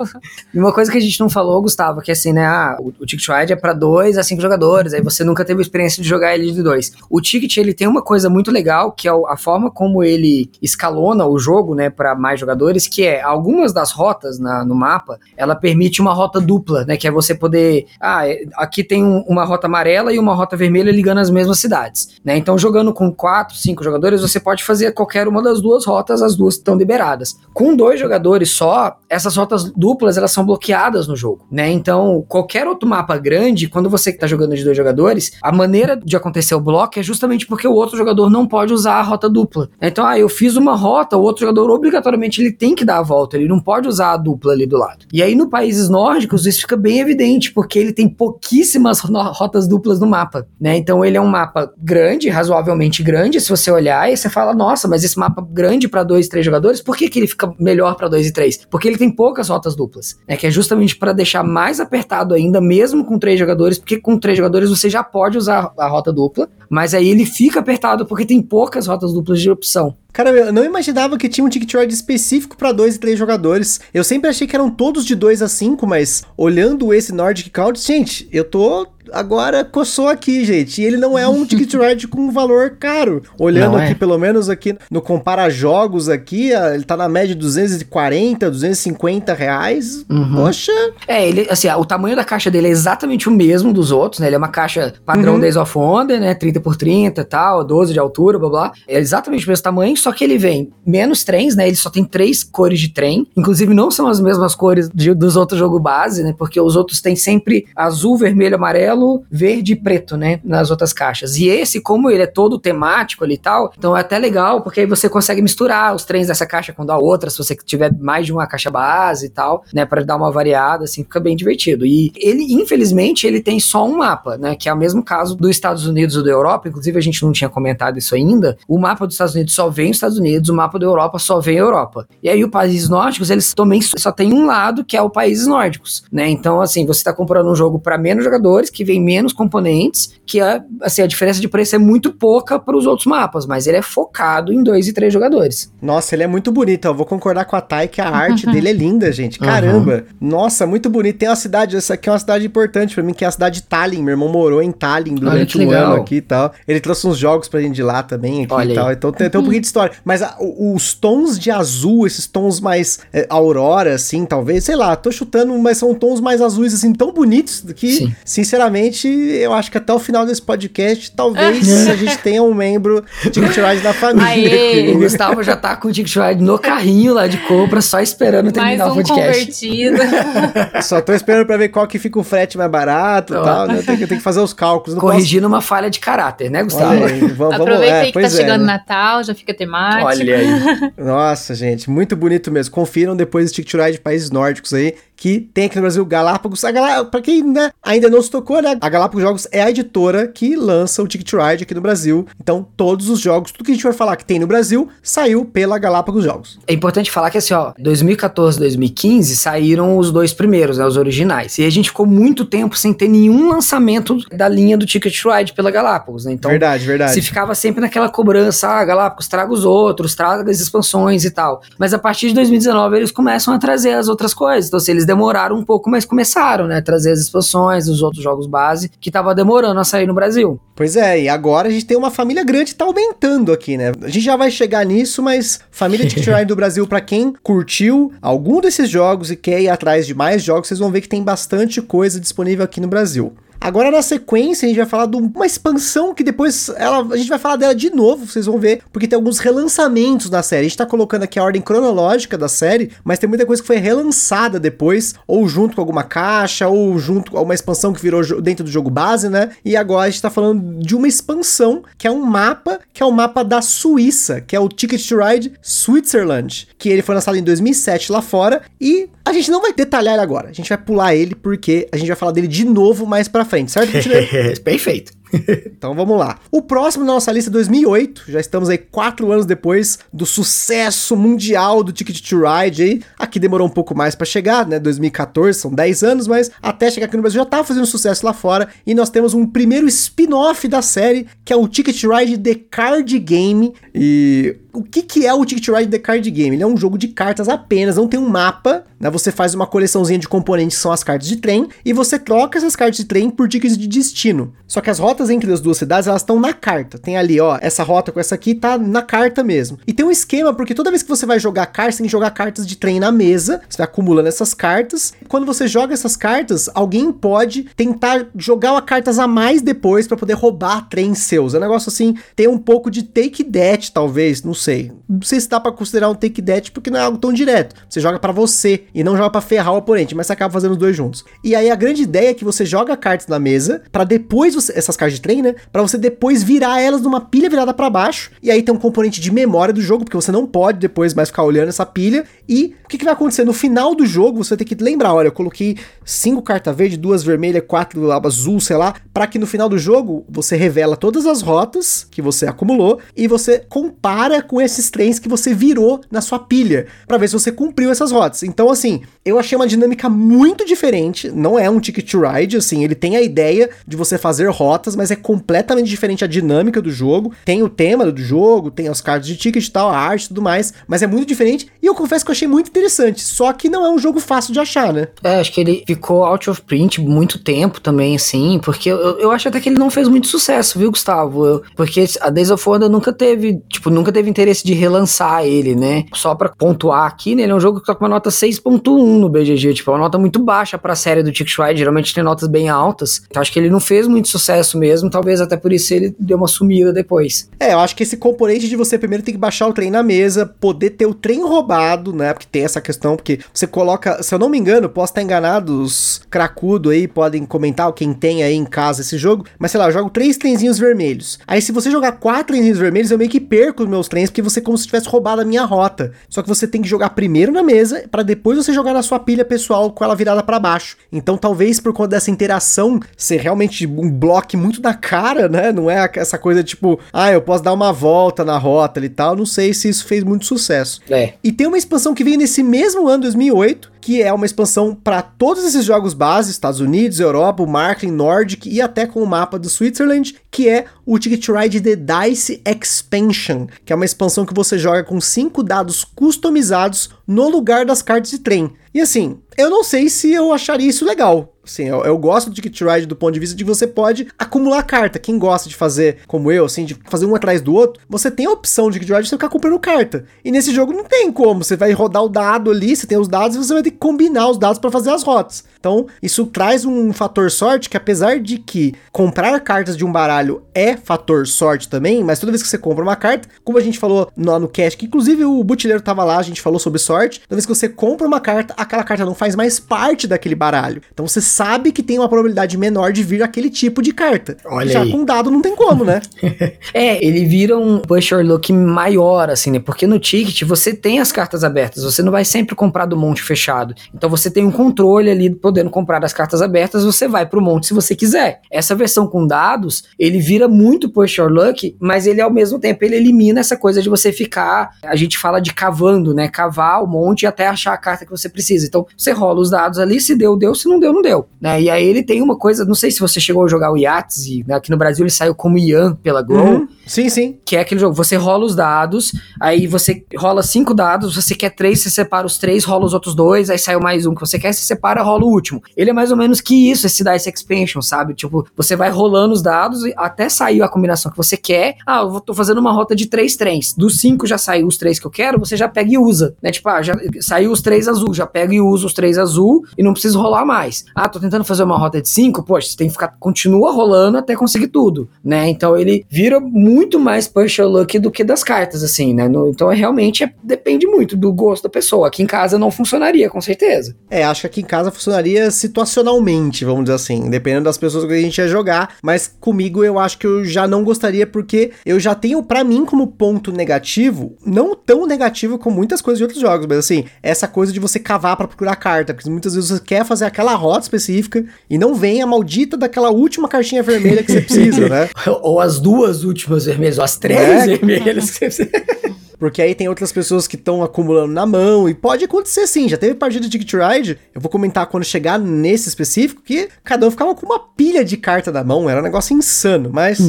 D: E uma coisa que a gente não falou, Gustavo, que é assim, né, ah, o, o Ticket Ride é para dois a cinco jogadores, aí você nunca teve a experiência de jogar ele de dois. O Ticket, ele tem uma coisa muito legal, que é a forma como ele escalona o jogo, né, para mais jogadores, que é, algumas das rotas na, no mapa, ela permite uma rota dupla, né, que é você poder, ah, é, aqui tem um, uma rota amarela e uma rota vermelha ligando nas mesmas cidades. Né? Então, jogando com quatro, cinco jogadores, você pode fazer qualquer uma das duas rotas, as duas estão liberadas. Com dois jogadores só, essas rotas duplas elas são bloqueadas no jogo. Né? Então, qualquer outro mapa grande, quando você está jogando de dois jogadores, a maneira de acontecer o bloco é justamente porque o outro jogador não pode usar a rota dupla. Então, ah, eu fiz uma rota, o outro jogador obrigatoriamente ele tem que dar a volta, ele não pode usar a dupla ali do lado. E aí, no países nórdicos, isso fica bem evidente, porque ele tem pouquíssimas rotas duplas no mapa. Né? Então, ele é um mapa grande, razoavelmente grande, se você olhar e você fala, nossa, mas esse mapa grande para dois, três jogadores, por que, que ele fica melhor para dois e três? Porque ele tem poucas rotas duplas, né? Que é justamente para deixar mais apertado ainda, mesmo com três jogadores, porque com três jogadores você já pode usar a rota dupla, mas aí ele fica apertado porque tem poucas rotas duplas de opção.
B: Cara, eu não imaginava que tinha um Ticket Ride específico para dois e três jogadores. Eu sempre achei que eram todos de 2 a 5, mas olhando esse Nordic Count, gente, eu tô agora coçou aqui, gente. E ele não é um ticket ride com valor caro. Olhando aqui, pelo menos aqui no compara jogos aqui, ele tá na média de 240, 250 reais. Uhum. Poxa.
D: É, ele, assim, o tamanho da caixa dele é exatamente o mesmo dos outros, né? Ele é uma caixa padrão uhum. Days of Wonder, né? 30 por 30 e tal, 12 de altura, blá blá. É exatamente o mesmo tamanho, só que ele vem menos trens, né? Ele só tem três cores de trem. Inclusive, não são as mesmas cores de, dos outros jogos base, né? Porque os outros têm sempre azul, vermelho, amarelo amarelo, verde e preto, né? Nas outras caixas. E esse, como ele é todo temático ali e tal, então é até legal, porque aí você consegue misturar os trens dessa caixa com da outra, se você tiver mais de uma caixa base e tal, né? Para dar uma variada, assim, fica bem divertido. E ele, infelizmente, ele tem só um mapa, né? Que é o mesmo caso dos Estados Unidos ou da Europa, inclusive a gente não tinha comentado isso ainda. O mapa dos Estados Unidos só vem os Estados Unidos, o mapa da Europa só vem a Europa. E aí, os países nórdicos, eles também só tem um lado, que é o países nórdicos, né? Então, assim, você tá comprando um jogo para menos jogadores, que vem menos componentes, que a, assim, a diferença de preço é muito pouca para os outros mapas, mas ele é focado em dois e três jogadores.
B: Nossa, ele é muito bonito. Eu vou concordar com a Thay que a arte dele é linda, gente. Caramba. Uhum. Nossa, muito bonito. Tem uma cidade, essa aqui é uma cidade importante para mim, que é a cidade de Tallinn. Meu irmão morou em Tallinn durante um ano aqui e tal. Ele trouxe uns jogos pra gente de lá também aqui Olha e tal. Aí. Então tem, tem, um pouquinho de história. Mas a, os tons de azul, esses tons mais é, aurora, assim, talvez, sei lá, tô chutando, mas são tons mais azuis, assim, tão bonitos que, Sim. sinceramente, eu acho que até o final desse podcast, talvez a gente tenha um membro Ticket Ride da família.
D: Aê. O Gustavo já tá com o Ticket Ride no carrinho lá de compra, só esperando terminar mais um o podcast. Convertido.
B: só tô esperando pra ver qual que fica o frete mais barato e tal, né? Tem que, tem que fazer os cálculos.
D: Corrigindo posso... uma falha de caráter, né, Gustavo?
C: Aí, vamos, Aproveita é, aí que tá é, chegando né? Natal, já fica temático. Olha aí.
B: Nossa, gente, muito bonito mesmo. Confiram depois o Ticket Ride de países nórdicos aí, que tem aqui no Brasil Galápagos. A Galá... Pra quem né, ainda não se tocou, né? A Galápagos Jogos é a editora que lança o Ticket Ride aqui no Brasil. Então, todos os jogos, tudo que a gente vai falar que tem no Brasil, saiu pela Galápagos Jogos.
D: É importante falar que assim, ó, 2014, 2015 saíram os dois primeiros, né? Os originais. E a gente ficou muito tempo sem ter nenhum lançamento da linha do Ticket Ride pela Galápagos, né? Então,
B: verdade, verdade.
D: Se ficava sempre naquela cobrança, ah, Galápagos, traga os outros, traga as expansões e tal. Mas a partir de 2019 eles começam a trazer as outras coisas. Então, se eles demoraram um pouco, mas começaram, né? Trazer as expansões, os outros jogos base, que tava demorando a sair no Brasil.
B: Pois é, e agora a gente tem uma família grande que tá aumentando aqui, né? A gente já vai chegar nisso, mas família Ride do Brasil, para quem curtiu algum desses jogos e quer ir atrás de mais jogos, vocês vão ver que tem bastante coisa disponível aqui no Brasil. Agora, na sequência, a gente vai falar de uma expansão que depois ela, a gente vai falar dela de novo, vocês vão ver, porque tem alguns relançamentos na série. A gente tá colocando aqui a ordem cronológica da série, mas tem muita coisa que foi relançada depois, ou junto com alguma caixa, ou junto com uma expansão que virou dentro do jogo base, né? E agora a gente tá falando de uma expansão, que é um mapa, que é o um mapa da Suíça, que é o Ticket to Ride Switzerland, que ele foi lançado em 2007 lá fora, e a gente não vai detalhar ele agora, a gente vai pular ele porque a gente vai falar dele de novo mais pra frente, certo?
D: Perfeito.
B: então vamos lá. O próximo na nossa lista é 2008, já estamos aí quatro anos depois do sucesso mundial do Ticket to Ride aí. Aqui demorou um pouco mais para chegar, né? 2014, são 10 anos, mas até chegar aqui no Brasil já tá fazendo sucesso lá fora. E nós temos um primeiro spin-off da série, que é o Ticket to Ride The Card Game. E o que, que é o Ticket to Ride The Card Game? Ele é um jogo de cartas apenas, não tem um mapa, né? Você faz uma coleçãozinha de componentes que são as cartas de trem, e você troca essas cartas de trem por tickets de destino. Só que as rotas rotas entre as duas cidades, elas estão na carta. Tem ali, ó, essa rota com essa aqui tá na carta mesmo. E tem um esquema, porque toda vez que você vai jogar cartas, você tem que jogar cartas de trem na mesa. Você vai acumulando essas cartas. Quando você joga essas cartas, alguém pode tentar jogar cartas a mais depois para poder roubar trens seus. É um negócio assim, tem um pouco de take that, talvez, não sei. Não sei se dá para considerar um take that porque não é algo tão direto. Você joga para você e não joga para ferrar o oponente, mas você acaba fazendo os dois juntos. E aí a grande ideia é que você joga cartas na mesa para depois você, essas cartas de trem, né? Para você depois virar elas numa pilha virada para baixo. E aí tem um componente de memória do jogo, porque você não pode depois mais ficar olhando essa pilha. E o que, que vai acontecer? No final do jogo, você ter que lembrar: olha, eu coloquei cinco cartas verde, duas vermelhas, quatro azul, sei lá, para que no final do jogo você revela todas as rotas que você acumulou e você compara com esses trens que você virou na sua pilha, para ver se você cumpriu essas rotas. Então, assim, eu achei uma dinâmica muito diferente. Não é um ticket to ride, assim, ele tem a ideia de você fazer rotas mas é completamente diferente a dinâmica do jogo. Tem o tema do jogo, tem as cartas de ticket e tal, a arte e tudo mais, mas é muito diferente. E eu confesso que eu achei muito interessante. Só que não é um jogo fácil de achar, né?
D: É, acho que ele ficou out of print muito tempo também, assim, porque eu, eu acho até que ele não fez muito sucesso, viu, Gustavo? Eu, porque a Days of Wonder nunca teve, tipo, nunca teve interesse de relançar ele, né? Só pra pontuar aqui, né? Ele é um jogo que tá com uma nota 6.1 no BGG, tipo, é uma nota muito baixa pra série do Tick Ride, geralmente tem notas bem altas. Então acho que ele não fez muito sucesso mesmo, talvez até por isso ele deu uma sumida depois.
B: É, eu acho que esse componente de você primeiro tem que baixar o trem na mesa, poder ter o trem roubado, né? Porque tem essa questão, porque você coloca, se eu não me engano, posso estar enganado, os cracudo aí podem comentar, quem tem aí em casa esse jogo, mas sei lá, eu jogo três trenzinhos vermelhos. Aí se você jogar quatro trenzinhos vermelhos, eu meio que perco os meus trens, porque você é como se tivesse roubado a minha rota. Só que você tem que jogar primeiro na mesa, para depois você jogar na sua pilha pessoal com ela virada para baixo. Então talvez por conta dessa interação ser realmente um bloco muito da cara, né? Não é essa coisa tipo, ah, eu posso dar uma volta na rota e tal. Não sei se isso fez muito sucesso.
D: É.
B: E tem uma expansão que veio nesse mesmo ano, 2008, que é uma expansão para todos esses jogos base, Estados Unidos, Europa, o Marklin, Nordic e até com o mapa do Switzerland, que é o Ticket Ride The Dice Expansion, que é uma expansão que você joga com cinco dados customizados no lugar das cartas de trem. E assim, eu não sei se eu acharia isso legal. Assim, eu, eu, gosto do Ticket Ride do ponto de vista de você pode acumular carta. Quem gosta de fazer, como eu, assim, de fazer um atrás do outro, você tem a opção de Ticket Ride de você ficar comprando carta. E nesse jogo não tem como. Você vai rodar o dado ali, você tem os dados e você vai ter que combinar os dados para fazer as rotas. Então, isso traz um fator sorte que, apesar de que comprar cartas de um baralho é fator sorte também, mas toda vez que você compra uma carta, como a gente falou no, no cast, que inclusive o Butileiro tava lá, a gente falou sobre sorte, toda vez que você compra uma carta, aquela carta não faz mais parte daquele baralho. Então você sabe que tem uma probabilidade menor de vir aquele tipo de carta.
D: Olha
B: Já
D: aí.
B: com dado não tem como, né?
D: é, ele vira um push or look maior, assim, né? Porque no ticket você tem as cartas abertas, você não vai sempre comprar do monte fechado. Então você tem um controle ali, podendo comprar as cartas abertas, você vai pro monte se você quiser. Essa versão com dados, ele vira muito push or luck, mas ele ao mesmo tempo ele elimina essa coisa de você ficar, a gente fala de cavando, né? Cavar o monte até achar a carta que você precisa. Então você rola os dados ali, se deu, deu, se não deu, não deu. Né? E aí ele tem uma coisa, não sei se você chegou a jogar o Yahtzee, né? aqui no Brasil ele saiu como Ian pela Grow.
B: Uhum. Sim, sim.
D: Que é aquele jogo, você rola os dados, aí você rola cinco dados, você quer três, você separa os três, rola os outros dois, aí saiu mais um que você quer, você separa, rola o último. Ele é mais ou menos que isso, esse Dice Expansion, sabe? Tipo, você vai rolando os dados até sair a combinação que você quer. Ah, eu tô fazendo uma rota de três trens. Dos cinco já saiu os três que eu quero, você já pega e usa. Né? Tipo, ah, já saiu os três azul, já pega e usa os três azul e não precisa rolar mais. Ah, tô tentando fazer uma rota de cinco, poxa, você tem que ficar, continua rolando até conseguir tudo, né? Então ele vira muito mais push or luck do que das cartas, assim, né? No, então é, realmente é, depende muito do gosto da pessoa. Aqui em casa não funcionaria, com certeza.
B: É, acho que aqui em casa funcionaria situacionalmente, vamos dizer assim, dependendo das pessoas que a gente ia jogar, mas comigo eu acho que eu já não gostaria porque eu já tenho para mim como ponto negativo, não tão negativo como muitas coisas de outros jogos, mas assim, essa coisa de você cavar para procurar carta, porque muitas vezes você quer fazer aquela rota específica e não vem a maldita daquela última cartinha vermelha que você precisa, né?
D: ou as duas últimas vermelhas, ou as três é. vermelhas que você precisa.
B: Porque aí tem outras pessoas que estão acumulando na mão, e pode acontecer sim, já teve partida de Ticket Ride, eu vou comentar quando chegar nesse específico, que cada um ficava com uma pilha de carta na mão, era um negócio insano, mas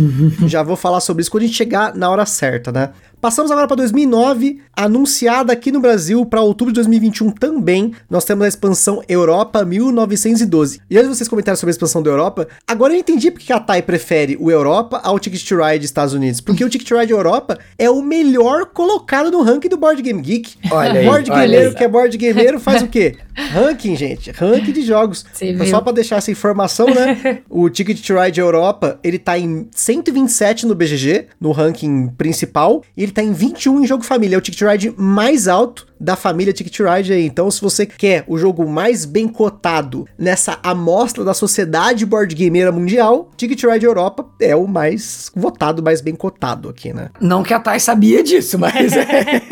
B: já vou falar sobre isso quando a gente chegar na hora certa, né? Passamos agora para 2009, anunciada aqui no Brasil para outubro de 2021 também. Nós temos a expansão Europa 1912. E antes de vocês comentarem sobre a expansão da Europa, agora eu entendi porque a TAI prefere o Europa ao Ticket Ride Estados Unidos. Porque o Ticket Ride Europa é o melhor colocado no ranking do Board Game Geek.
D: Olha aí,
B: board gameiro que é board gameiro faz o quê? Ranking, gente. Ranking de jogos. Só para deixar essa informação, né? o Ticket Ride Europa, ele tá em 127 no BGG, no ranking principal, e ele tá em 21 em jogo família. É o Ticket Ride mais alto da família Ticket Ride aí. Então, se você quer o jogo mais bem cotado nessa amostra da sociedade board gameira mundial, Ticket Ride Europa é o mais votado, mais bem cotado aqui, né?
D: Não que a Thay sabia disso, mas é.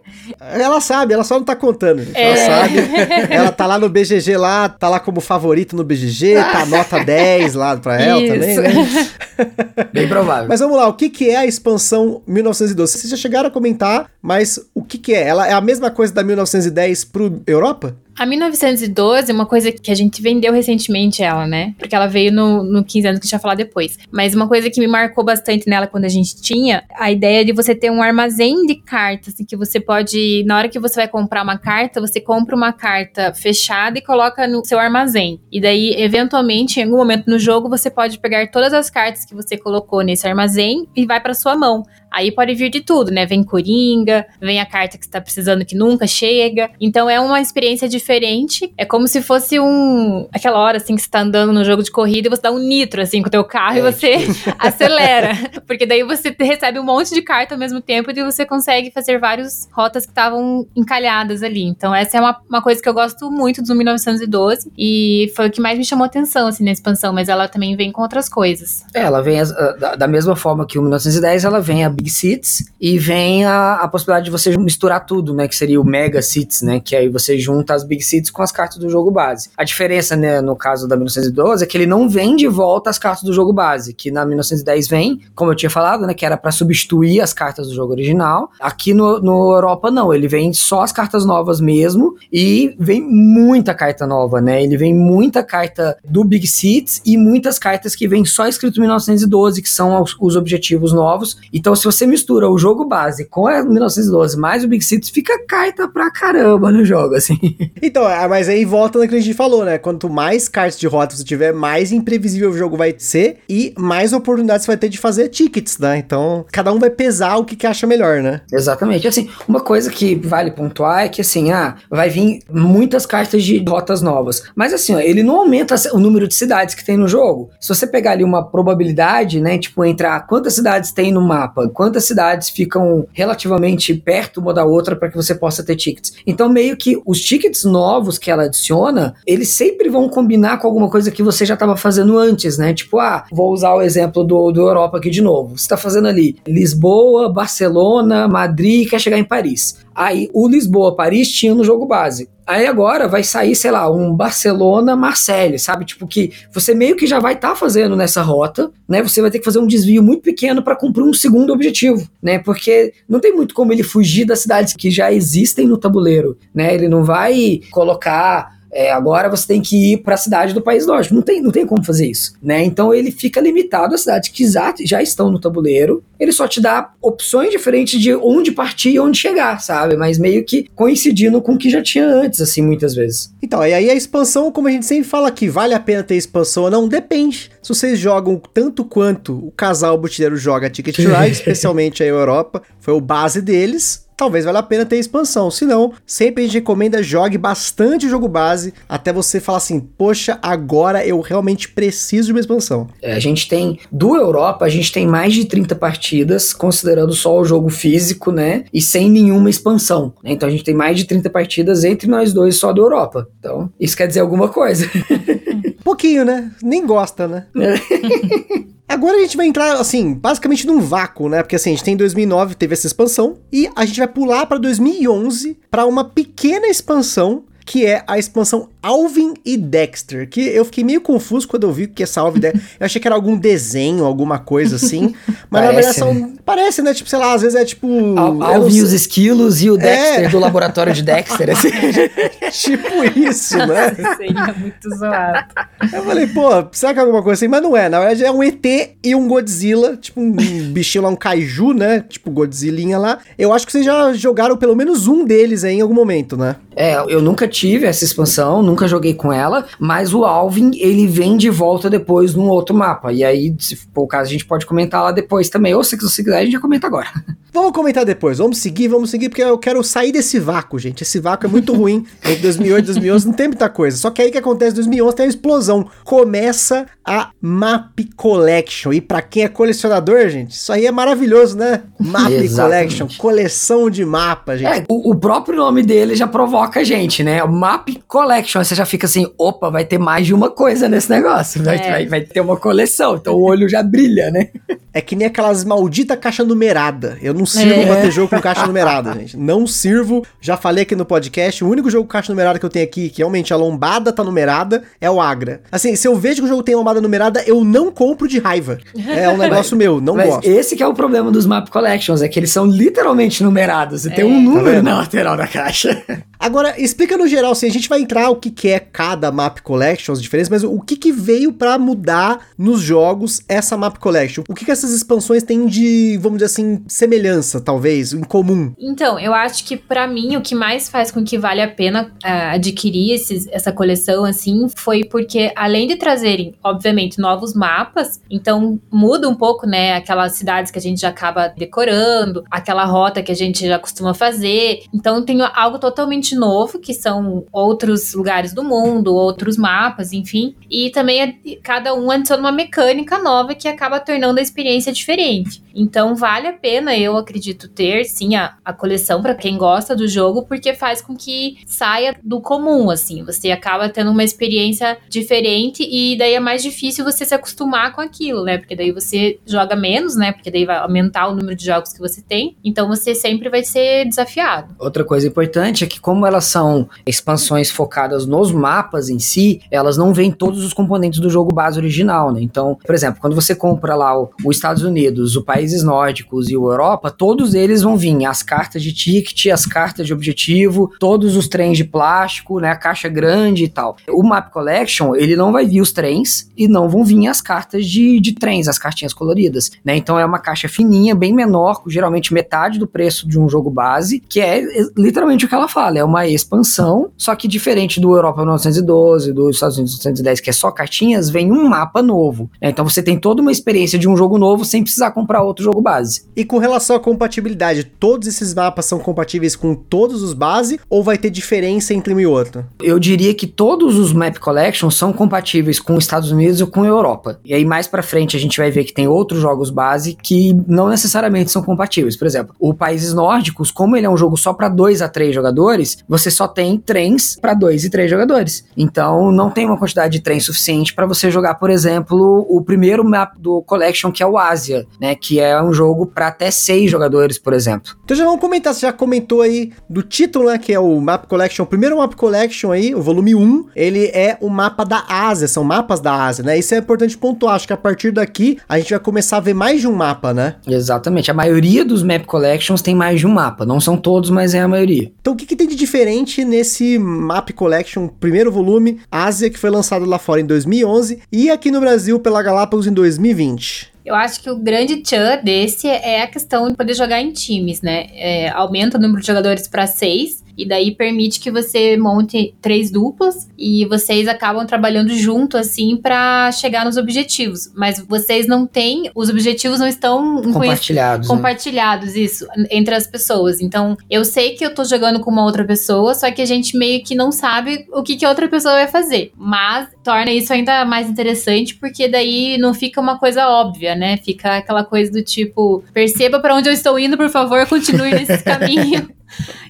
B: Ela sabe, ela só não tá contando. Gente. Ela
C: É.
B: sabe. Ela tá lá no BGG lá, tá lá como favorito no BGG, tá nota 10 lá pra ela
C: Isso.
B: também, né?
D: Bem provável.
B: Mas vamos lá, o que, que é a expansão 1912? Vocês já chegaram a comentar, mas o que, que é? Ela é a mesma coisa da 1910 pro Europa?
C: A 1912, uma coisa que a gente vendeu recentemente ela, né? Porque ela veio no, no 15 anos que a gente vai falar depois. Mas uma coisa que me marcou bastante nela quando a gente tinha, a ideia de você ter um armazém de cartas, assim, que você pode, na hora que você vai comprar uma carta, você compra uma carta fechada e coloca no seu armazém. E daí, eventualmente, em algum momento no jogo, você pode pegar todas as cartas que você colocou nesse armazém e vai para sua mão. Aí pode vir de tudo, né? Vem coringa, vem a carta que você tá precisando que nunca chega. Então é uma experiência diferente. É como se fosse um. aquela hora assim que você tá andando no jogo de corrida e você dá um nitro assim com o teu carro é, e você tipo... acelera. Porque daí você recebe um monte de carta ao mesmo tempo e você consegue fazer várias rotas que estavam encalhadas ali. Então essa é uma, uma coisa que eu gosto muito do 1912 e foi o que mais me chamou atenção assim na expansão, mas ela também vem com outras coisas.
D: É, ela vem da, da mesma forma que o 1910, ela vem a Big Seats e vem a, a possibilidade de você misturar tudo, né? Que seria o Mega Seats, né? Que aí você junta as Big Seats com as cartas do jogo base. A diferença, né, no caso da 1912 é que ele não vem de volta as cartas do jogo base, que na 1910 vem, como eu tinha falado, né? Que era para substituir as cartas do jogo original. Aqui no, no Europa não, ele vem só as cartas novas mesmo e vem muita carta nova, né? Ele vem muita carta do Big Seats e muitas cartas que vem só escrito 1912, que são os, os objetivos novos. Então, se você mistura o jogo base com a 1912 mais o Big Cities, fica carta pra caramba no jogo, assim.
B: Então, é, mas aí volta no que a gente falou, né? Quanto mais cartas de rota você tiver, mais imprevisível o jogo vai ser e mais oportunidades você vai ter de fazer tickets, né? Então, cada um vai pesar o que, que acha melhor, né?
D: Exatamente. Assim, uma coisa que vale pontuar é que, assim, ah, vai vir muitas cartas de rotas novas. Mas, assim, ó, ele não aumenta o número de cidades que tem no jogo. Se você pegar ali uma probabilidade, né? Tipo, entrar quantas cidades tem no mapa, quantas cidades ficam relativamente perto uma da outra para que você possa ter tickets. Então, meio que os tickets novos que ela adiciona, eles sempre vão combinar com alguma coisa que você já estava fazendo antes, né? Tipo, ah, vou usar o exemplo do, do Europa aqui de novo. Você está fazendo ali Lisboa, Barcelona, Madrid, quer chegar em Paris. Aí o Lisboa-Paris tinha no jogo base. Aí agora vai sair, sei lá, um Barcelona-Marseille, sabe? Tipo que você meio que já vai estar tá fazendo nessa rota, né? Você vai ter que fazer um desvio muito pequeno para cumprir um segundo objetivo, né? Porque não tem muito como ele fugir das cidades que já existem no tabuleiro, né? Ele não vai colocar é, agora você tem que ir para a cidade do país lógico. Não tem, não tem como fazer isso, né? Então ele fica limitado às cidades que já, já estão no tabuleiro. Ele só te dá opções diferentes de onde partir e onde chegar, sabe? Mas meio que coincidindo com o que já tinha antes, assim, muitas vezes.
B: Então, e aí a expansão, como a gente sempre fala aqui, vale a pena ter expansão ou não? Depende. Se vocês jogam tanto quanto o casal botineiro joga Ticket Ride, especialmente a Europa, foi o base deles, talvez valha a pena ter expansão. Se não, sempre a gente recomenda jogue bastante o jogo base até você falar assim: poxa, agora eu realmente preciso de uma expansão.
D: É, a gente tem do Europa, a gente tem mais de 30 partidas, considerando só o jogo físico, né? E sem nenhuma expansão. Né? Então a gente tem mais de 30 partidas entre nós dois só da Europa. Então, isso quer dizer alguma coisa.
B: Pouquinho, né? Nem gosta, né? Agora a gente vai entrar, assim, basicamente num vácuo, né? Porque assim, a gente tem 2009, teve essa expansão, e a gente vai pular para 2011 para uma pequena expansão que é a expansão Alvin e Dexter, que eu fiquei meio confuso quando eu vi que essa Alvin Dexter, eu achei que era algum desenho, alguma coisa assim, mas parece, na verdade são, né? parece, né, tipo, sei lá, às vezes é tipo...
D: Al Alvin os esquilos e o Dexter é. do laboratório de Dexter, assim.
B: tipo isso, né?
C: Seria muito zoado.
B: Eu falei, pô, será que é alguma coisa assim? Mas não é, na verdade é um ET e um Godzilla, tipo um bichinho lá, um kaiju, né, tipo Godzillinha lá. Eu acho que vocês já jogaram pelo menos um deles aí em algum momento, né?
D: É, eu nunca tive essa expansão, nunca joguei com ela, mas o Alvin, ele vem de volta depois num outro mapa. E aí, se for o caso, a gente pode comentar lá depois também. Ou se você quiser, a gente já comenta agora.
B: Vamos comentar depois, vamos seguir, vamos seguir, porque eu quero sair desse vácuo, gente. Esse vácuo é muito ruim. Entre 2008 e 2011 não tem muita coisa. Só que aí que acontece em 2011 tem a explosão. Começa a Map Collection. E para quem é colecionador, gente, isso aí é maravilhoso, né? Map. Collection, coleção de mapas, gente.
D: É, o, o próprio nome dele já provoca a gente, né? Map Collection. Aí você já fica assim, opa, vai ter mais de uma coisa nesse negócio. Vai, é. vai, vai ter uma coleção. Então o olho já brilha, né?
B: É que nem aquelas malditas caixa numerada. Eu não sirvo é. pra ter jogo com caixa numerada, gente. Não sirvo. Já falei aqui no podcast, o único jogo com caixa numerada que eu tenho aqui, que realmente a lombada tá numerada, é o Agra. Assim, se eu vejo que o jogo tem lombada numerada, eu não compro de raiva. É um negócio meu, não mas gosto.
D: Esse que é o problema dos Map Collections, é que eles são literalmente numerados. E é. tem um número tá na lateral da caixa.
B: Agora, explica no geral, assim, a gente vai entrar o que, que é cada Map Collection, as diferenças, mas o que, que veio para mudar nos jogos essa Map Collection? O que, que essas expansões têm de, vamos dizer assim, semelhança, talvez, em comum?
C: Então, eu acho que para mim o que mais faz com que vale a pena uh, adquirir esses, essa coleção, assim, foi porque além de trazerem, obviamente, novos mapas, então muda um pouco, né, aquelas cidades que a gente já acaba decorando, aquela rota que a gente já costuma fazer. Então tem algo totalmente novo, que são outros lugares do mundo, outros mapas, enfim. E também é, cada um adiciona uma mecânica nova que acaba tornando a experiência diferente. Então vale a pena, eu acredito, ter sim a, a coleção para quem gosta do jogo, porque faz com que saia do comum, assim. Você acaba tendo uma experiência diferente e daí é mais difícil você se acostumar com aquilo, né? Porque daí você joga menos, né? Porque daí vai aumentar o número de jogos que você tem. Então você sempre vai ser desafiado.
D: Outra coisa importante é que, como elas são expansões focadas nos mapas em si, elas não vêm todos os componentes do jogo base original, né? Então, por exemplo, quando você compra lá os Estados Unidos, o país países nórdicos e Europa, todos eles vão vir as cartas de ticket, as cartas de objetivo, todos os trens de plástico, né, a caixa grande e tal. O Map Collection, ele não vai vir os trens e não vão vir as cartas de, de trens, as cartinhas coloridas, né? Então é uma caixa fininha, bem menor, geralmente metade do preço de um jogo base, que é literalmente o que ela fala, é uma expansão, só que diferente do Europa 1912, dos Estados Unidos 1910, que é só cartinhas, vem um mapa novo. Né? Então você tem toda uma experiência de um jogo novo sem precisar comprar outro jogo base.
B: E com relação à compatibilidade, todos esses mapas são compatíveis com todos os base ou vai ter diferença entre um e outro?
D: Eu diria que todos os Map Collections são compatíveis com os Estados Unidos ou com a Europa. E aí mais para frente a gente vai ver que tem outros jogos base que não necessariamente são compatíveis. Por exemplo, o Países Nórdicos, como ele é um jogo só para 2 a 3 jogadores, você só tem trens para 2 e 3 jogadores. Então não tem uma quantidade de trens suficiente para você jogar, por exemplo, o primeiro map do Collection que é o Ásia, né, que é é um jogo para até seis jogadores, por exemplo.
B: Então já vamos comentar, você já comentou aí do título, né, que é o Map Collection, o primeiro Map Collection aí, o volume 1, ele é o mapa da Ásia, são mapas da Ásia, né? Isso é importante pontuar, acho que a partir daqui a gente vai começar a ver mais de um mapa, né?
D: Exatamente, a maioria dos Map Collections tem mais de um mapa, não são todos, mas é a maioria.
B: Então o que, que tem de diferente nesse Map Collection, primeiro volume, Ásia, que foi lançado lá fora em 2011 e aqui no Brasil pela Galápagos em 2020?
C: Eu acho que o grande tchan desse é a questão de poder jogar em times, né? É, aumenta o número de jogadores para seis e daí permite que você monte três duplas e vocês acabam trabalhando junto assim para chegar nos objetivos. Mas vocês não têm, os objetivos não estão
D: compartilhados.
C: Né? Compartilhados, isso, entre as pessoas. Então, eu sei que eu tô jogando com uma outra pessoa, só que a gente meio que não sabe o que, que a outra pessoa vai fazer. Mas torna isso ainda mais interessante porque daí não fica uma coisa óbvia, né? Fica aquela coisa do tipo, perceba para onde eu estou indo, por favor, continue nesse caminho.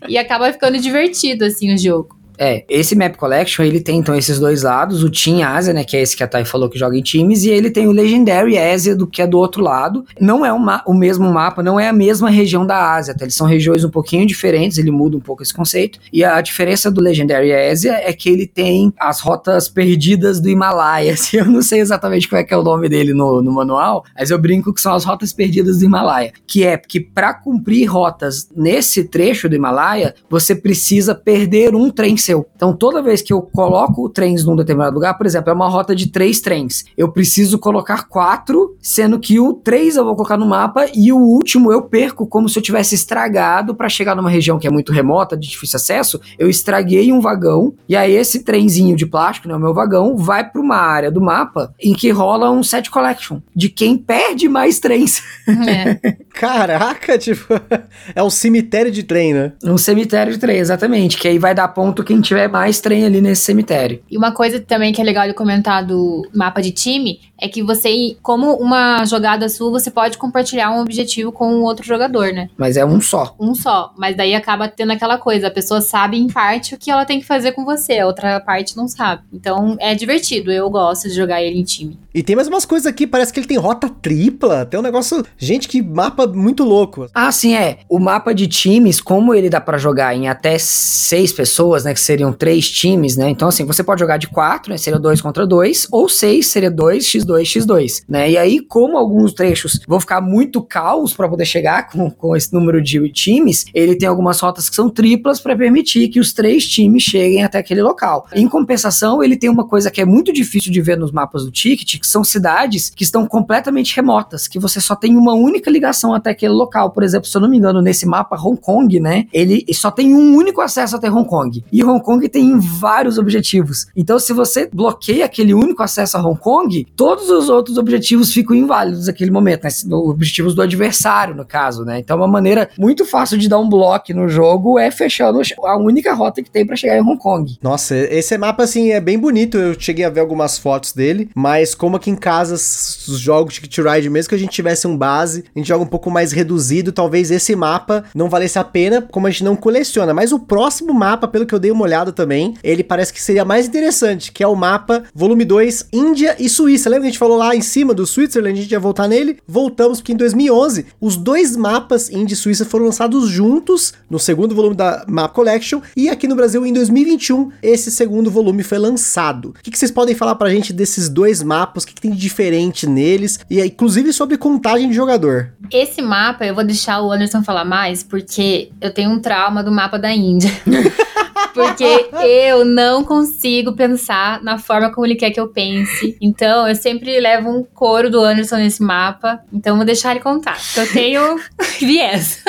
C: E acaba ficando divertido, assim, o jogo.
D: É, esse Map Collection, ele tem então esses dois lados, o Team Asia, né, que é esse que a Thay falou que joga em times, e ele tem o Legendary Asia, do que é do outro lado. Não é o mesmo mapa, não é a mesma região da Ásia, tá? Eles são regiões um pouquinho diferentes, ele muda um pouco esse conceito. E a diferença do Legendary Asia é que ele tem as rotas perdidas do Himalaia. Assim, eu não sei exatamente qual é que é o nome dele no, no manual, mas eu brinco que são as rotas perdidas do Himalaia. Que é que para cumprir rotas nesse trecho do Himalaia, você precisa perder um trem seu. Então, toda vez que eu coloco trens num determinado lugar, por exemplo, é uma rota de três trens, eu preciso colocar quatro, sendo que o três eu vou colocar no mapa e o último eu perco como se eu tivesse estragado para chegar numa região que é muito remota, de difícil acesso. Eu estraguei um vagão e aí esse trenzinho de plástico, né, o meu vagão, vai para uma área do mapa em que rola um set collection de quem perde mais trens.
B: É. Caraca, tipo, é um cemitério de trem, né?
D: Um cemitério de trem, exatamente. Que aí vai dar ponto que quem tiver mais trem ali nesse cemitério.
C: E uma coisa também que é legal de comentar do mapa de time é que você, como uma jogada sua, você pode compartilhar um objetivo com o outro jogador, né?
D: Mas é um só.
C: Um só. Mas daí acaba tendo aquela coisa, a pessoa sabe em parte o que ela tem que fazer com você, a outra parte não sabe. Então é divertido, eu gosto de jogar ele em time.
B: E tem mais umas coisas aqui, parece que ele tem rota tripla, tem um negócio, gente, que mapa muito louco.
D: Ah, sim, é. O mapa de times, como ele dá para jogar em até seis pessoas, né, que seriam três times, né? Então, assim, você pode jogar de quatro, né, seria dois contra dois, ou seis, seria dois x2 X2, X2, né? E aí, como alguns trechos vão ficar muito caos para poder chegar com, com esse número de times, ele tem algumas rotas que são triplas para permitir que os três times cheguem até aquele local. Em compensação, ele tem uma coisa que é muito difícil de ver nos mapas do Ticket, que são cidades que estão completamente remotas, que você só tem uma única ligação até aquele local. Por exemplo, se eu não me engano, nesse mapa Hong Kong, né? Ele só tem um único acesso até Hong Kong. E Hong Kong tem vários objetivos. Então, se você bloqueia aquele único acesso a Hong Kong, todos os outros objetivos ficam inválidos naquele momento, né? Objetivos do adversário, no caso, né? Então, uma maneira muito fácil de dar um bloco no jogo é fechando a única rota que tem para chegar em Hong Kong.
B: Nossa, esse mapa, assim, é bem bonito. Eu cheguei a ver algumas fotos dele, mas como aqui em casa, os jogos Ticket Ride, mesmo que a gente tivesse um base, a gente joga um pouco mais reduzido, talvez esse mapa não valesse a pena, como a gente não coleciona. Mas o próximo mapa, pelo que eu dei uma olhada também, ele parece que seria mais interessante, que é o mapa volume 2, Índia e Suíça. Lembra que a gente falou lá em cima do Switzerland, a gente ia voltar nele? Voltamos, porque em 2011, os dois mapas Índia e Suíça foram lançados juntos no segundo volume da Map Collection, e aqui no Brasil, em 2021, esse segundo volume foi lançado. O que, que vocês podem falar pra gente desses dois mapas? O que, que tem de diferente neles? E inclusive sobre contagem de jogador.
C: Esse mapa, eu vou deixar o Anderson falar mais, porque eu tenho um trauma do mapa da Índia. porque eu não consigo pensar na forma como ele quer que eu pense. Então, eu sempre levo um coro do Anderson nesse mapa. Então, vou deixar ele contar. Eu tenho viés.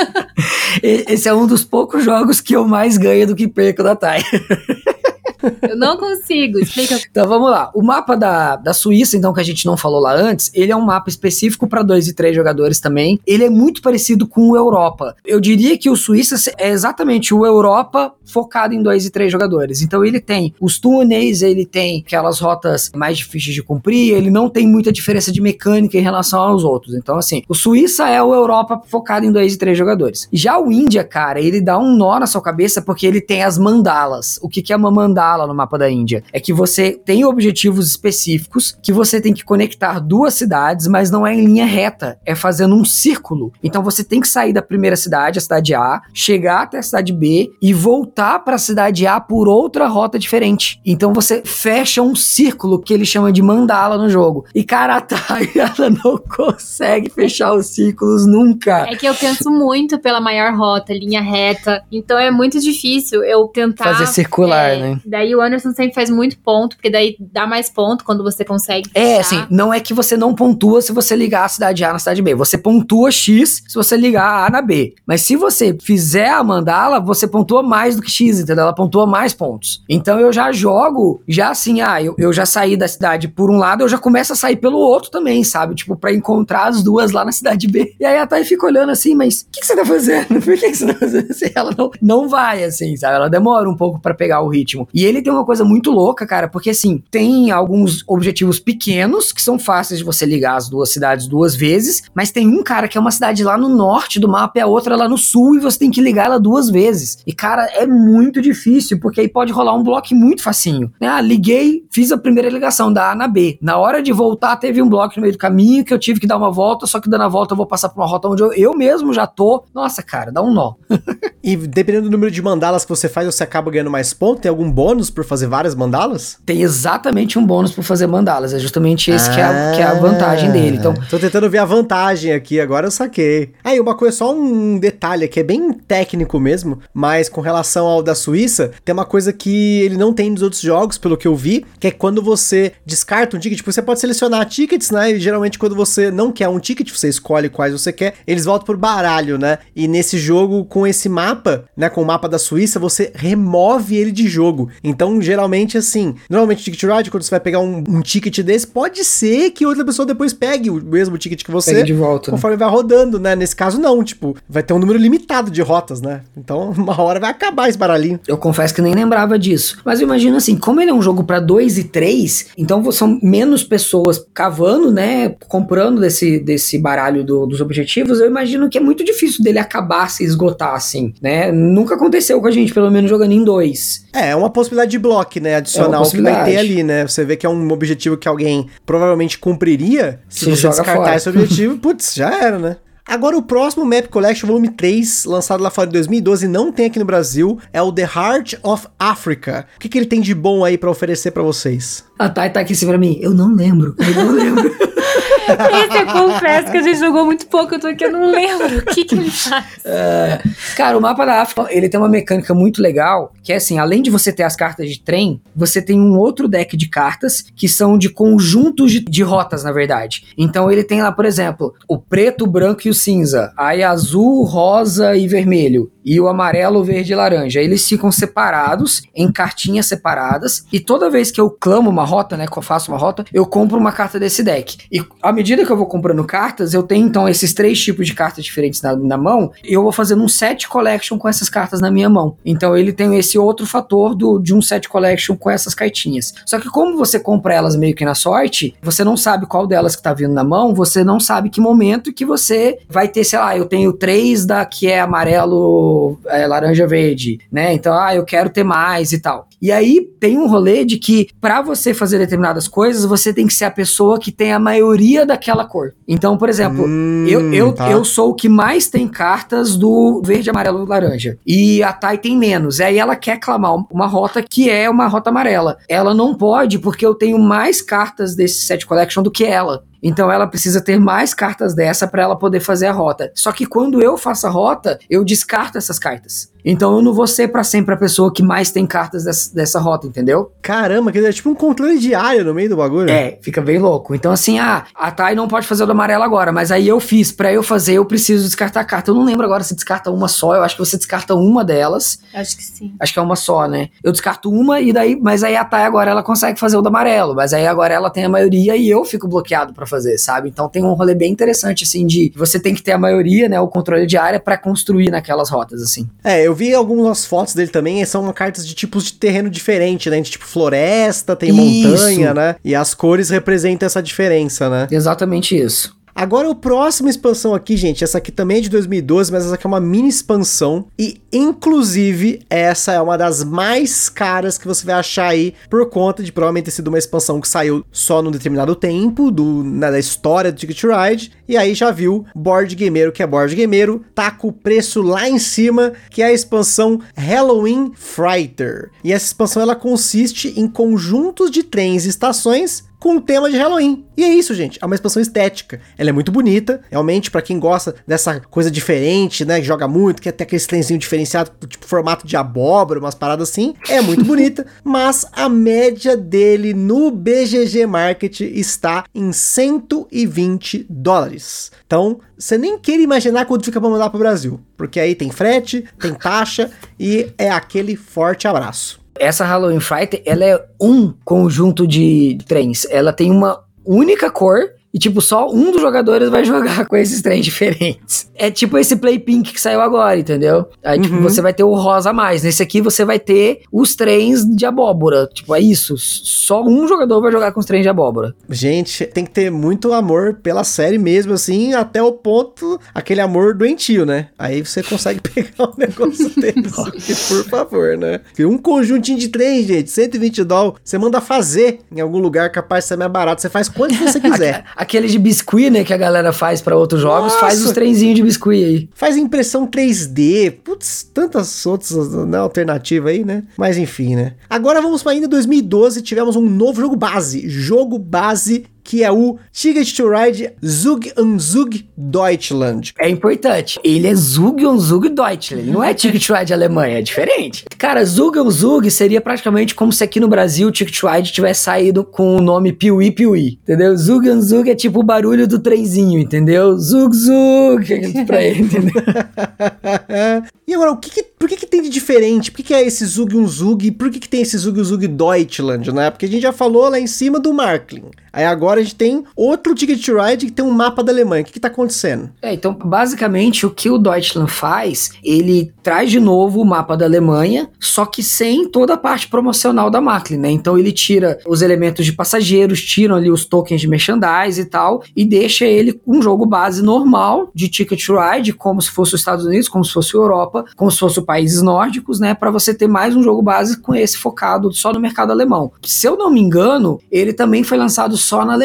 D: Esse é um dos poucos jogos que eu mais ganho do que perco da Thay.
C: Eu não consigo, explica.
D: Então vamos lá. O mapa da, da Suíça, então, que a gente não falou lá antes, ele é um mapa específico para dois e três jogadores também. Ele é muito parecido com o Europa. Eu diria que o Suíça é exatamente o Europa focado em dois e três jogadores. Então ele tem os túneis, ele tem aquelas rotas mais difíceis de cumprir, ele não tem muita diferença de mecânica em relação aos outros. Então, assim, o Suíça é o Europa focado em dois e três jogadores. Já o Índia, cara, ele dá um nó na sua cabeça porque ele tem as mandalas. O que, que é uma mandala? Fala no mapa da Índia. É que você tem objetivos específicos que você tem que conectar duas cidades, mas não é em linha reta, é fazendo um círculo. Então você tem que sair da primeira cidade, a cidade A, chegar até a cidade B e voltar para a cidade A por outra rota diferente. Então você fecha um círculo que ele chama de mandala no jogo. E Thay, ela não consegue fechar os círculos nunca.
C: É que eu penso muito pela maior rota, linha reta. Então é muito difícil eu tentar
D: fazer circular, é, né?
C: Daí o Anderson sempre faz muito ponto, porque daí dá mais ponto quando você consegue.
D: É, assim, não é que você não pontua se você ligar a cidade A na cidade B. Você pontua X se você ligar a A na B. Mas se você fizer a mandala, você pontua mais do que X, entendeu? Ela pontua mais pontos. Então eu já jogo, já assim, ah, eu, eu já saí da cidade por um lado, eu já começo a sair pelo outro também, sabe? Tipo, pra encontrar as duas lá na cidade B. E aí a Thay fica olhando assim, mas o que, que, você tá fazendo? Por que, que você tá fazendo assim? Ela não, não vai, assim, sabe? Ela demora um pouco para pegar o ritmo. E ele tem uma coisa muito louca, cara, porque assim, tem alguns objetivos pequenos que são fáceis de você ligar as duas cidades duas vezes, mas tem um cara que é uma cidade lá no norte do mapa e a outra lá no sul e você tem que ligar ela duas vezes. E cara, é muito difícil, porque aí pode rolar um bloco muito facinho. Né? Ah, liguei, fiz a primeira ligação da A na B. Na hora de voltar, teve um bloco no meio do caminho que eu tive que dar uma volta, só que dando a volta eu vou passar por uma rota onde eu, eu mesmo já tô. Nossa, cara, dá um nó.
B: e dependendo do número de mandalas que você faz, você acaba ganhando mais pontos? Tem algum bônus por fazer várias mandalas?
D: Tem exatamente um bônus por fazer mandalas. É justamente esse ah, que, é a, que é a vantagem dele. Então,
B: tô tentando ver a vantagem aqui, agora eu saquei. Aí, uma coisa, só um detalhe que é bem técnico mesmo, mas com relação ao da Suíça, tem uma coisa que ele não tem nos outros jogos, pelo que eu vi, que é quando você descarta um ticket, tipo, você pode selecionar tickets, né? E geralmente quando você não quer um ticket, você escolhe quais você quer, eles voltam por baralho, né? E nesse jogo, com esse mapa, né, com o mapa da Suíça, você remove ele de jogo. Então, geralmente, assim, normalmente ticket ride, quando você vai pegar um, um, ticket desse, pode ser que outra pessoa depois pegue o mesmo ticket que você.
D: Pegue de volta.
B: Né? Conforme né? vai rodando, né? Nesse caso, não. Tipo, vai ter um número limitado de rotas, né? Então, uma hora vai acabar esse baralhinho.
D: Eu confesso que nem lembrava disso. Mas eu imagino assim, como ele é um jogo para 2 e 3, então são menos pessoas cavando, né? Comprando desse, desse baralho do, dos objetivos, eu imagino que é muito difícil dele acabar, se esgotar, assim, né? Nunca aconteceu com a gente, pelo menos jogando em dois.
B: É, é uma possibilidade de bloco, né? Adicional é que vai ter ali, né? Você vê que é um objetivo que alguém provavelmente cumpriria. Se, se você descartar fora. esse objetivo, putz, já era, né? Agora o próximo Map Collection Volume 3, lançado lá fora em 2012, não tem aqui no Brasil, é o The Heart of Africa. O que, que ele tem de bom aí para oferecer para vocês?
D: A Thay tá aqui assim pra mim, eu não lembro, eu não lembro.
C: Esse eu confesso que a gente jogou muito pouco, eu tô aqui, eu não lembro o que, que ele faz.
D: É, cara, o mapa da África, ele tem uma mecânica muito legal, que é assim, além de você ter as cartas de trem, você tem um outro deck de cartas que são de conjuntos de, de rotas, na verdade. Então ele tem lá, por exemplo, o preto, o branco e o cinza, aí azul, rosa e vermelho, e o amarelo, verde e laranja. Eles ficam separados, em cartinhas separadas, e toda vez que eu clamo uma rota, né, que eu faço uma rota, eu compro uma carta desse deck. E à medida que eu vou comprando cartas, eu tenho então esses três tipos de cartas diferentes na, na mão, e eu vou fazendo um set collection com essas cartas na minha mão. Então ele tem esse outro fator do, de um set collection com essas cartinhas. Só que como você compra elas meio que na sorte, você não sabe qual delas que tá vindo na mão, você não sabe que momento que você vai ter, sei lá, eu tenho três da que é amarelo, é, laranja, verde, né? Então, ah, eu quero ter mais e tal. E aí tem um rolê de que para você fazer determinadas coisas, você tem que ser a pessoa que tem a maioria daquela cor. Então, por exemplo,
B: Hum,
D: eu, eu,
B: tá.
D: eu sou o que mais tem cartas do verde, amarelo e laranja. E a Thay tem menos. Aí ela quer clamar uma rota que é uma rota amarela. Ela não pode porque eu tenho mais cartas desse set collection do que ela. Então ela precisa ter mais cartas dessa para ela poder fazer a rota. Só que quando eu faço a rota, eu descarto essas cartas. Então eu não vou ser para sempre a pessoa que mais tem cartas dessa, dessa rota, entendeu?
B: Caramba, que é tipo um controle diário no meio do bagulho.
D: É, fica bem louco. Então, assim, ah, a Thay não pode fazer o do amarelo agora, mas aí eu fiz. Pra eu fazer, eu preciso descartar a carta. Eu não lembro agora se descarta uma só. Eu acho que você descarta uma delas.
C: Acho que sim.
D: Acho que é uma só, né? Eu descarto uma e daí, mas aí a Thay agora ela consegue fazer o do amarelo. Mas aí agora ela tem a maioria e eu fico bloqueado pra fazer, sabe? Então tem um rolê bem interessante, assim, de você tem que ter a maioria, né? O controle de área pra construir naquelas rotas, assim.
B: É, eu vi algumas fotos dele também, e são cartas de tipos de terreno diferente, né? De tipo floresta, tem
D: Isso.
B: montanha, né? E as cores representam essa diferença, né?
D: Exatamente isso.
B: Agora, o próximo expansão aqui, gente, essa aqui também é de 2012, mas essa aqui é uma mini expansão. E, inclusive, essa é uma das mais caras que você vai achar aí, por conta de provavelmente ter sido uma expansão que saiu só num determinado tempo do, na, da história do Ticket Ride. E aí já viu, Board Gameiro, que é Board Gameiro, tá com o preço lá em cima, que é a expansão Halloween Frighter. E essa expansão ela consiste em conjuntos de trens e estações com o tema de Halloween. E é isso, gente. É uma expansão estética. Ela é muito bonita. Realmente, pra quem gosta dessa coisa diferente, né? Que joga muito, quer ter aquele trenzinho diferenciado, tipo formato de abóbora, umas paradas assim. É muito bonita. Mas a média dele no BGG Market está em 120 dólares. Então, você nem queira imaginar quanto fica pra mandar pro Brasil. Porque aí tem frete, tem taxa e é aquele forte abraço.
D: Essa Halloween Fighter, ela é um conjunto de trens. Ela tem uma única cor e, tipo, só um dos jogadores vai jogar com esses trens diferentes. É tipo esse Play Pink que saiu agora, entendeu? Aí, tipo,
B: Uhum.
D: você vai ter o rosa a mais. Nesse aqui, você vai ter os trens de abóbora. Tipo, é isso. Só um jogador vai jogar com os trens de abóbora.
B: Gente, tem que ter muito amor pela série mesmo, assim, até o ponto, aquele amor doentio, né? Aí você consegue pegar um negócio desse, por favor, né? Um conjuntinho de trem, gente, 120 dólares, você manda fazer em algum lugar capaz de ser mais barato, você faz quanto você quiser.
D: Aquele de biscuit, né, que a galera faz pra outros jogos,
B: Nossa!
D: faz os trenzinhos de biscuit aí.
B: Faz impressão 3D, putz, tantas outras né, alternativas aí, né? Mas enfim, né? Agora vamos para ainda 2012, tivemos um novo jogo base, jogo base que é o Ticket to Ride Zug und Zug Deutschland.
D: É importante. Ele é Zug und Zug Deutschland. Não é Ticket to Ride Alemanha, é diferente. Cara, Zug und Zug seria praticamente como se aqui no Brasil o Ticket to Ride tivesse saído com o nome Piuí Piuí. Entendeu? Zug und Zug é tipo o barulho do trenzinho, entendeu? Zug Zug. é Pra ele, entendeu?
B: e agora, o que que- por que, que tem de diferente? Por que, que é esse Zug und Zug? Por que, que tem esse Zug und Zug Deutschland, né? Porque a gente já falou lá em cima do Marklin. Aí agora a gente tem outro Ticket Ride que tem um mapa da Alemanha. O que, que tá acontecendo?
D: É, então, basicamente, o que o Deutschland faz, ele traz de novo o mapa da Alemanha, só que sem toda a parte promocional da Macklin, né? Então, ele tira os elementos de passageiros, tiram ali os tokens de merchandise e tal, e deixa ele um jogo base normal de Ticket Ride, como se fosse os Estados Unidos, como se fosse a Europa, como se fosse os países nórdicos, né? Para você ter mais um jogo base com esse focado só no mercado alemão. Se eu não me engano, ele também foi lançado só na Alemanha.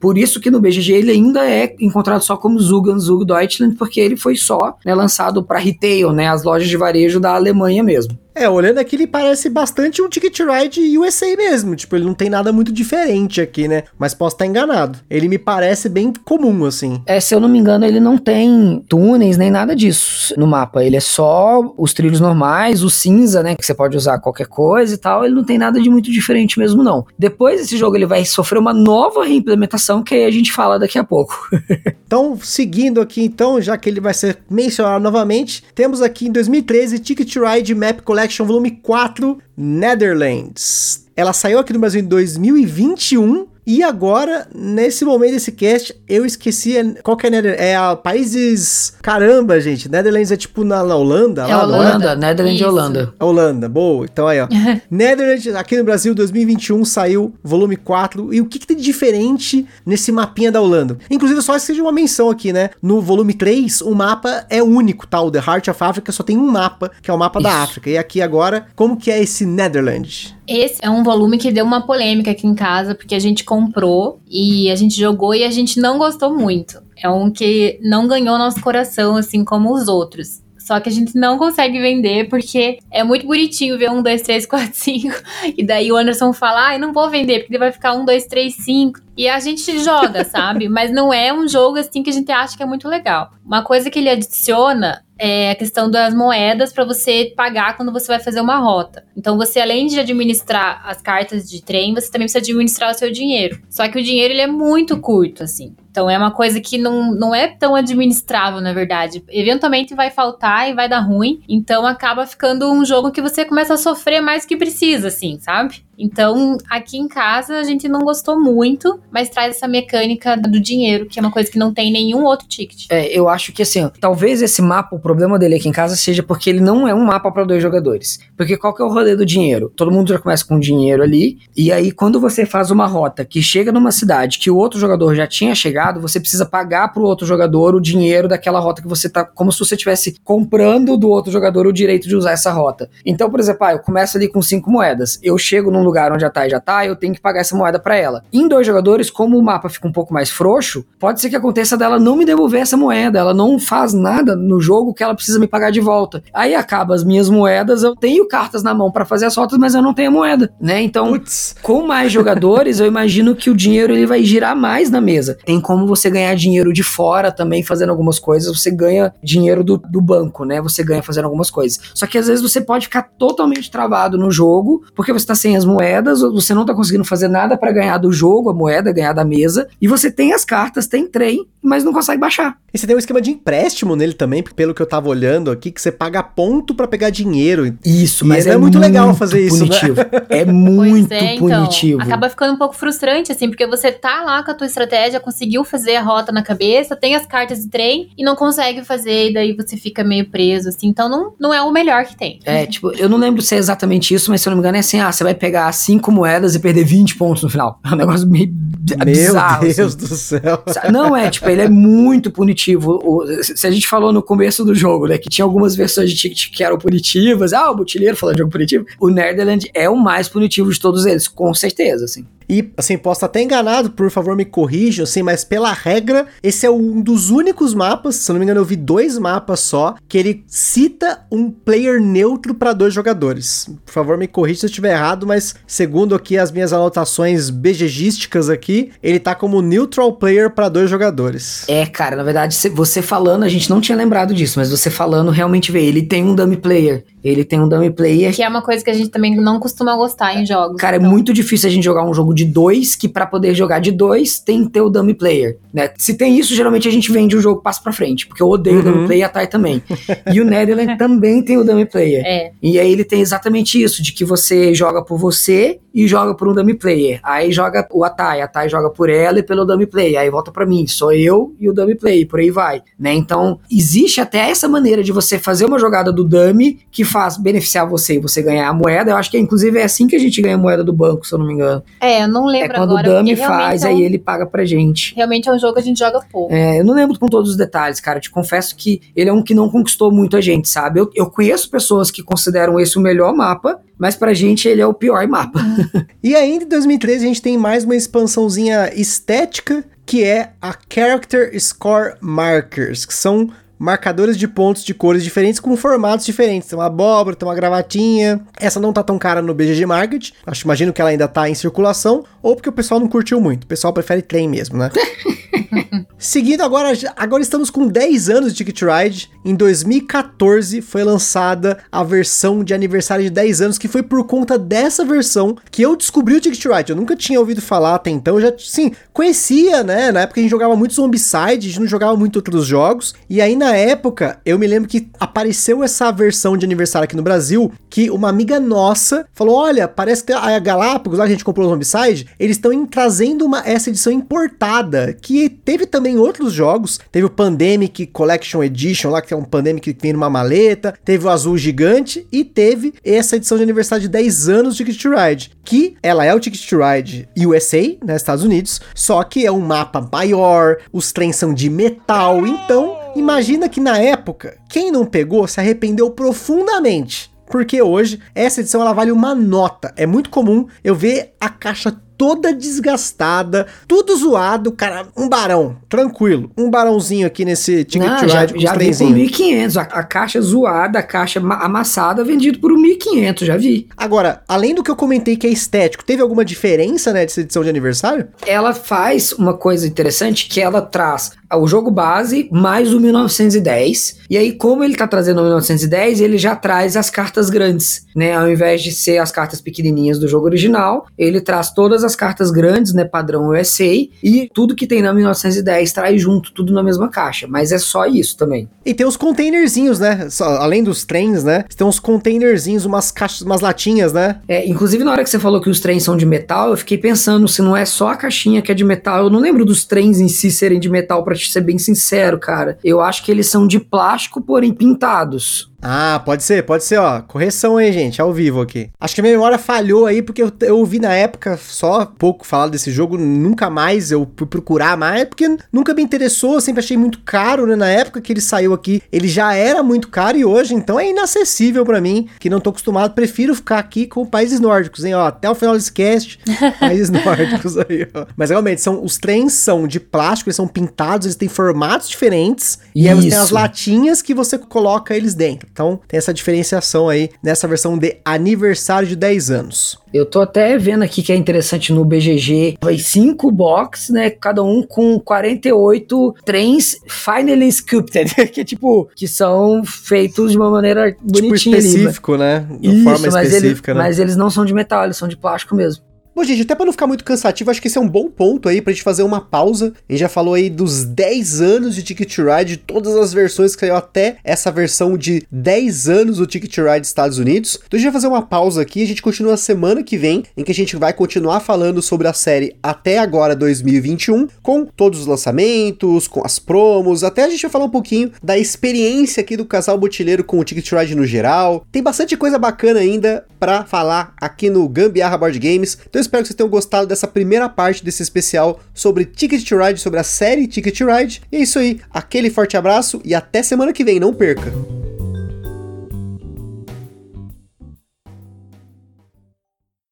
D: Por isso que no BGG ele ainda é encontrado só como Zugan Zug Deutschland, porque ele foi só né, lançado para retail, né, as lojas de varejo da Alemanha mesmo.
B: É, olhando aqui, ele parece bastante um Ticket Ride USA mesmo. Tipo, ele não tem nada muito diferente aqui, né? Mas posso estar enganado. Ele me parece bem comum, assim.
D: É, se eu não me engano, ele não tem túneis nem nada disso no mapa. Ele é só os trilhos normais, o cinza, né? Que você pode usar qualquer coisa e tal. Ele não tem nada de muito diferente mesmo, não. Depois desse jogo, ele vai sofrer uma nova reimplementação que aí a gente fala daqui a pouco.
B: então, seguindo aqui, então, já que ele vai ser mencionado novamente, temos aqui em 2013 Ticket Ride Map Collection Collection Volume 4 Netherlands. Ela saiu aqui no Brasil em 2021 e agora, nesse momento desse cast, eu esqueci qual que é Netherlands. É a países. Caramba, gente. Netherlands é tipo na, na Holanda?
D: É lá, Holanda, é? Netherlands e Holanda.
B: Holanda, boa. Então aí, ó. Netherlands, aqui no Brasil, 2021, saiu volume 4. E o que, que tem de diferente nesse mapinha da Holanda? Inclusive, só seja uma menção aqui, né? No volume 3, o mapa é único, tá? O The Heart of Africa só tem um mapa, que é o mapa Isso. da África. E aqui agora, como que é esse Netherlands?
C: Esse é um volume que deu uma polêmica aqui em casa, porque a gente comprou e a gente jogou e a gente não gostou muito. É um que não ganhou nosso coração, assim como os outros. Só que a gente não consegue vender porque é muito bonitinho ver um, dois, três, quatro, cinco. E daí o Anderson fala: ai, ah, não vou vender, porque vai ficar um, dois, três, cinco. E a gente joga, sabe? Mas não é um jogo assim que a gente acha que é muito legal. Uma coisa que ele adiciona é a questão das moedas para você pagar quando você vai fazer uma rota. Então você além de administrar as cartas de trem, você também precisa administrar o seu dinheiro. Só que o dinheiro ele é muito curto assim. Então é uma coisa que não, não é tão administrável, na verdade. Eventualmente vai faltar e vai dar ruim. Então acaba ficando um jogo que você começa a sofrer mais que precisa, assim, sabe? Então, aqui em casa a gente não gostou muito, mas traz essa mecânica do dinheiro, que é uma coisa que não tem nenhum outro ticket.
D: É, eu acho que assim, talvez esse mapa, o problema dele aqui em casa seja porque ele não é um mapa para dois jogadores. Porque qual que é o rolê do dinheiro? Todo mundo já começa com dinheiro ali, e aí quando você faz uma rota que chega numa cidade que o outro jogador já tinha chegado, você precisa pagar pro outro jogador o dinheiro daquela rota que você tá, como se você estivesse comprando do outro jogador o direito de usar essa rota. Então, por exemplo, ah, eu começo ali com cinco moedas, eu chego num lugar onde a Thay já tá, eu tenho que pagar essa moeda para ela. Em dois jogadores, como o mapa fica um pouco mais frouxo, pode ser que aconteça dela não me devolver essa moeda, ela não faz nada no jogo que ela precisa me pagar de volta. Aí acaba as minhas moedas, eu tenho cartas na mão para fazer as rotas, mas eu não tenho a moeda, né? Então, Puts. com mais jogadores, eu imagino que o dinheiro ele vai girar mais na mesa. Tem como você ganhar dinheiro de fora também fazendo algumas coisas, você ganha dinheiro do, do banco, né? Você ganha fazendo algumas coisas. Só que às vezes você pode ficar totalmente travado no jogo, porque você tá sem as moedas, você não tá conseguindo fazer nada para ganhar do jogo, a moeda, ganhar da mesa, e você tem as cartas, tem trem, mas não consegue baixar.
B: E você tem um esquema de empréstimo nele também, pelo que eu tava olhando aqui, que você paga ponto para pegar dinheiro.
D: Isso, mas é, é, muito legal fazer punitivo. isso, né? É muito é, então, punitivo.
C: Acaba ficando um pouco frustrante, assim, porque você tá lá com a tua estratégia, conseguiu fazer a rota na cabeça, tem as cartas de trem e não consegue fazer, e daí você fica meio preso, assim. Então não, não é o melhor que tem.
D: É, tipo, eu não lembro se é exatamente isso, mas se eu não me engano é assim, ah, você vai pegar cinco moedas e perder 20 pontos no final. É um negócio meio
B: Meu bizarro, Deus assim. do céu.
D: Não é, tipo, ele é muito punitivo. O, se a gente falou no começo do jogo, né, que tinha algumas versões de ticket que eram punitivas, ah, o Botilheiro falando de jogo punitivo, o Nerdeland é o mais punitivo de todos eles, com certeza, assim.
B: E, assim, posso estar até enganado, por favor me corrijam, assim, mas pela regra, esse é um dos únicos mapas, se não me engano eu vi dois mapas só, que ele cita um player neutro para dois jogadores. Por favor me corrija se eu estiver errado, mas segundo aqui as minhas anotações BGGísticas aqui, ele tá como neutral player para dois jogadores.
D: É, cara, na verdade, você falando, a gente não tinha lembrado disso, mas você falando realmente vê, ele tem um dummy player. Ele tem um dummy player.
C: Que é uma coisa que a gente também não costuma gostar em jogos.
D: Cara, é então. é muito difícil a gente jogar um jogo de dois, que para poder jogar de dois tem que ter o dummy player, né? Se tem isso, geralmente a gente vende o jogo passo pra frente, porque eu odeio uhum. o dummy player e a Thay também. e o Netherland também tem o dummy player.
C: É.
D: E aí ele tem exatamente isso, de que você joga por você e joga por um dummy player. Aí joga o Atai, a Atai joga por ela e pelo dummy player. Aí volta para mim, sou eu e o dummy player, por aí vai, né? Então, existe até essa maneira de você fazer uma jogada do dummy que faz beneficiar você e você ganhar a moeda. Eu acho que inclusive é assim que a gente ganha a moeda do banco, se eu não me engano.
C: É, eu não
D: É
C: lembro
D: quando
C: agora.
D: o Dami faz,
C: é um-
D: aí ele paga pra gente.
C: Realmente é um jogo que a gente joga pouco.
D: É, eu não lembro com todos os detalhes, cara. Eu te confesso que ele é um que não conquistou muito a gente, sabe? Eu, eu conheço pessoas que consideram esse o melhor mapa, mas pra gente ele é o pior mapa.
B: E ainda em 2013 a gente tem mais uma expansãozinha estética, que é a Character Score Markers, que são marcadores de pontos de cores diferentes com formatos diferentes. Tem uma abóbora, tem uma gravatinha. Essa não tá tão cara no BGG Market. Acho, imagino que ela ainda tá em circulação, ou porque o pessoal não curtiu muito. O pessoal prefere trem mesmo, né? Seguindo agora, agora estamos com 10 anos de Ticket Ride. Em 2014 foi lançada a versão de aniversário de 10 anos, que foi por conta dessa versão que eu descobri o Ticket Ride. Eu nunca tinha ouvido falar até então, eu já, sim, conhecia, né? Na época a gente jogava muito Zombicide, a gente não jogava muito outros jogos. E aí na época, eu me lembro que apareceu essa versão de aniversário aqui no Brasil, que uma amiga nossa falou: "Olha, parece que a Galápagos, lá que a gente comprou o Zombicide, eles estão trazendo uma essa edição importada, que teve também outros jogos, teve o Pandemic Collection Edition lá que é um Pandemic que vem numa maleta, teve o Azul Gigante. E teve essa edição de aniversário de 10 anos de Ticket Ride, que ela é o Ticket Ride USA, né, Estados Unidos, só que é um mapa maior, os trens são de metal, então imagina que na época, quem não pegou se arrependeu profundamente. Porque hoje essa edição ela vale uma nota. É muito comum eu ver a caixa toda desgastada, tudo zoado, cara, um barão, tranquilo, um barãozinho aqui nesse Ticket
D: Não,
B: to
D: já,
B: Ride os
D: já vi por
B: trenzinhos.
D: 1.500. A, a caixa zoada, a caixa ma- amassada, vendido por 1.500, já vi.
B: Agora, além do que eu comentei que é estético, teve alguma diferença, né, dessa edição de aniversário?
D: Ela faz uma coisa interessante que ela traz o jogo base mais o 1910. E aí, como ele tá trazendo o 1910, ele já traz as cartas grandes, né? Ao invés de ser as cartas pequenininhas do jogo original, ele traz todas as cartas grandes, né? Padrão USA. E tudo que tem na 1910 traz junto, tudo na mesma caixa. Mas é só isso também.
B: E tem os containerzinhos, né? Além dos trens, né? Tem uns containerzinhos, umas caixas, umas latinhas, né?
D: É, inclusive, na hora que você falou que os trens são de metal, eu fiquei pensando se não é só a caixinha que é de metal. Eu não lembro dos trens em si serem de metal, pra ser bem sincero, cara. Eu acho que eles são de plástico, porém pintados.
B: Ah, pode ser, pode ser, ó. Correção aí, gente, ao vivo aqui. Acho que a minha memória falhou aí, porque eu, eu ouvi na época só pouco falar desse jogo, nunca mais eu fui procurar mais, porque nunca me interessou, sempre achei muito caro, né? Na época que ele saiu aqui, ele já era muito caro e hoje, então, é inacessível pra mim, que não tô acostumado. Prefiro ficar aqui com países nórdicos, hein, ó. Até o final desse cast, países nórdicos aí, ó. Mas realmente, são, os trens são de plástico, eles são pintados, eles têm formatos diferentes, e aí você tem as
D: Isso.
B: latinhas que você coloca eles dentro. Então tem essa diferenciação aí nessa versão de aniversário de 10 anos.
D: Eu tô até vendo aqui que é interessante no BGG. Vai cinco boxes, né? Cada um com 48 trens finally sculpted. que é tipo, que são feitos de uma maneira
B: Tipo
D: bonitinha ali.
B: específico, né? De
D: Isso,
B: forma
D: mas,
B: específica,
D: ele-
B: né?
D: mas eles não são de metal, eles são de plástico mesmo.
B: Bom, gente, até pra não ficar muito cansativo, acho que esse é um bom ponto aí pra gente fazer uma pausa. A gente já falou aí dos 10 anos de Ticket Ride, de todas as versões que saiu até essa versão de 10 anos do Ticket Ride Estados Unidos. Então a gente vai fazer uma pausa aqui, a gente continua semana que vem, em que a gente vai continuar falando sobre a série até agora 2021, com todos os lançamentos, com as promos, até a gente vai falar um pouquinho da experiência aqui do casal botileiro com o Ticket Ride no geral. Tem bastante coisa bacana ainda pra falar aqui no Gambiarra Board Games. Então espero que vocês tenham gostado dessa primeira parte desse especial sobre Ticket to Ride, sobre a série Ticket to Ride. E é isso aí, aquele forte abraço e até semana que vem, não perca!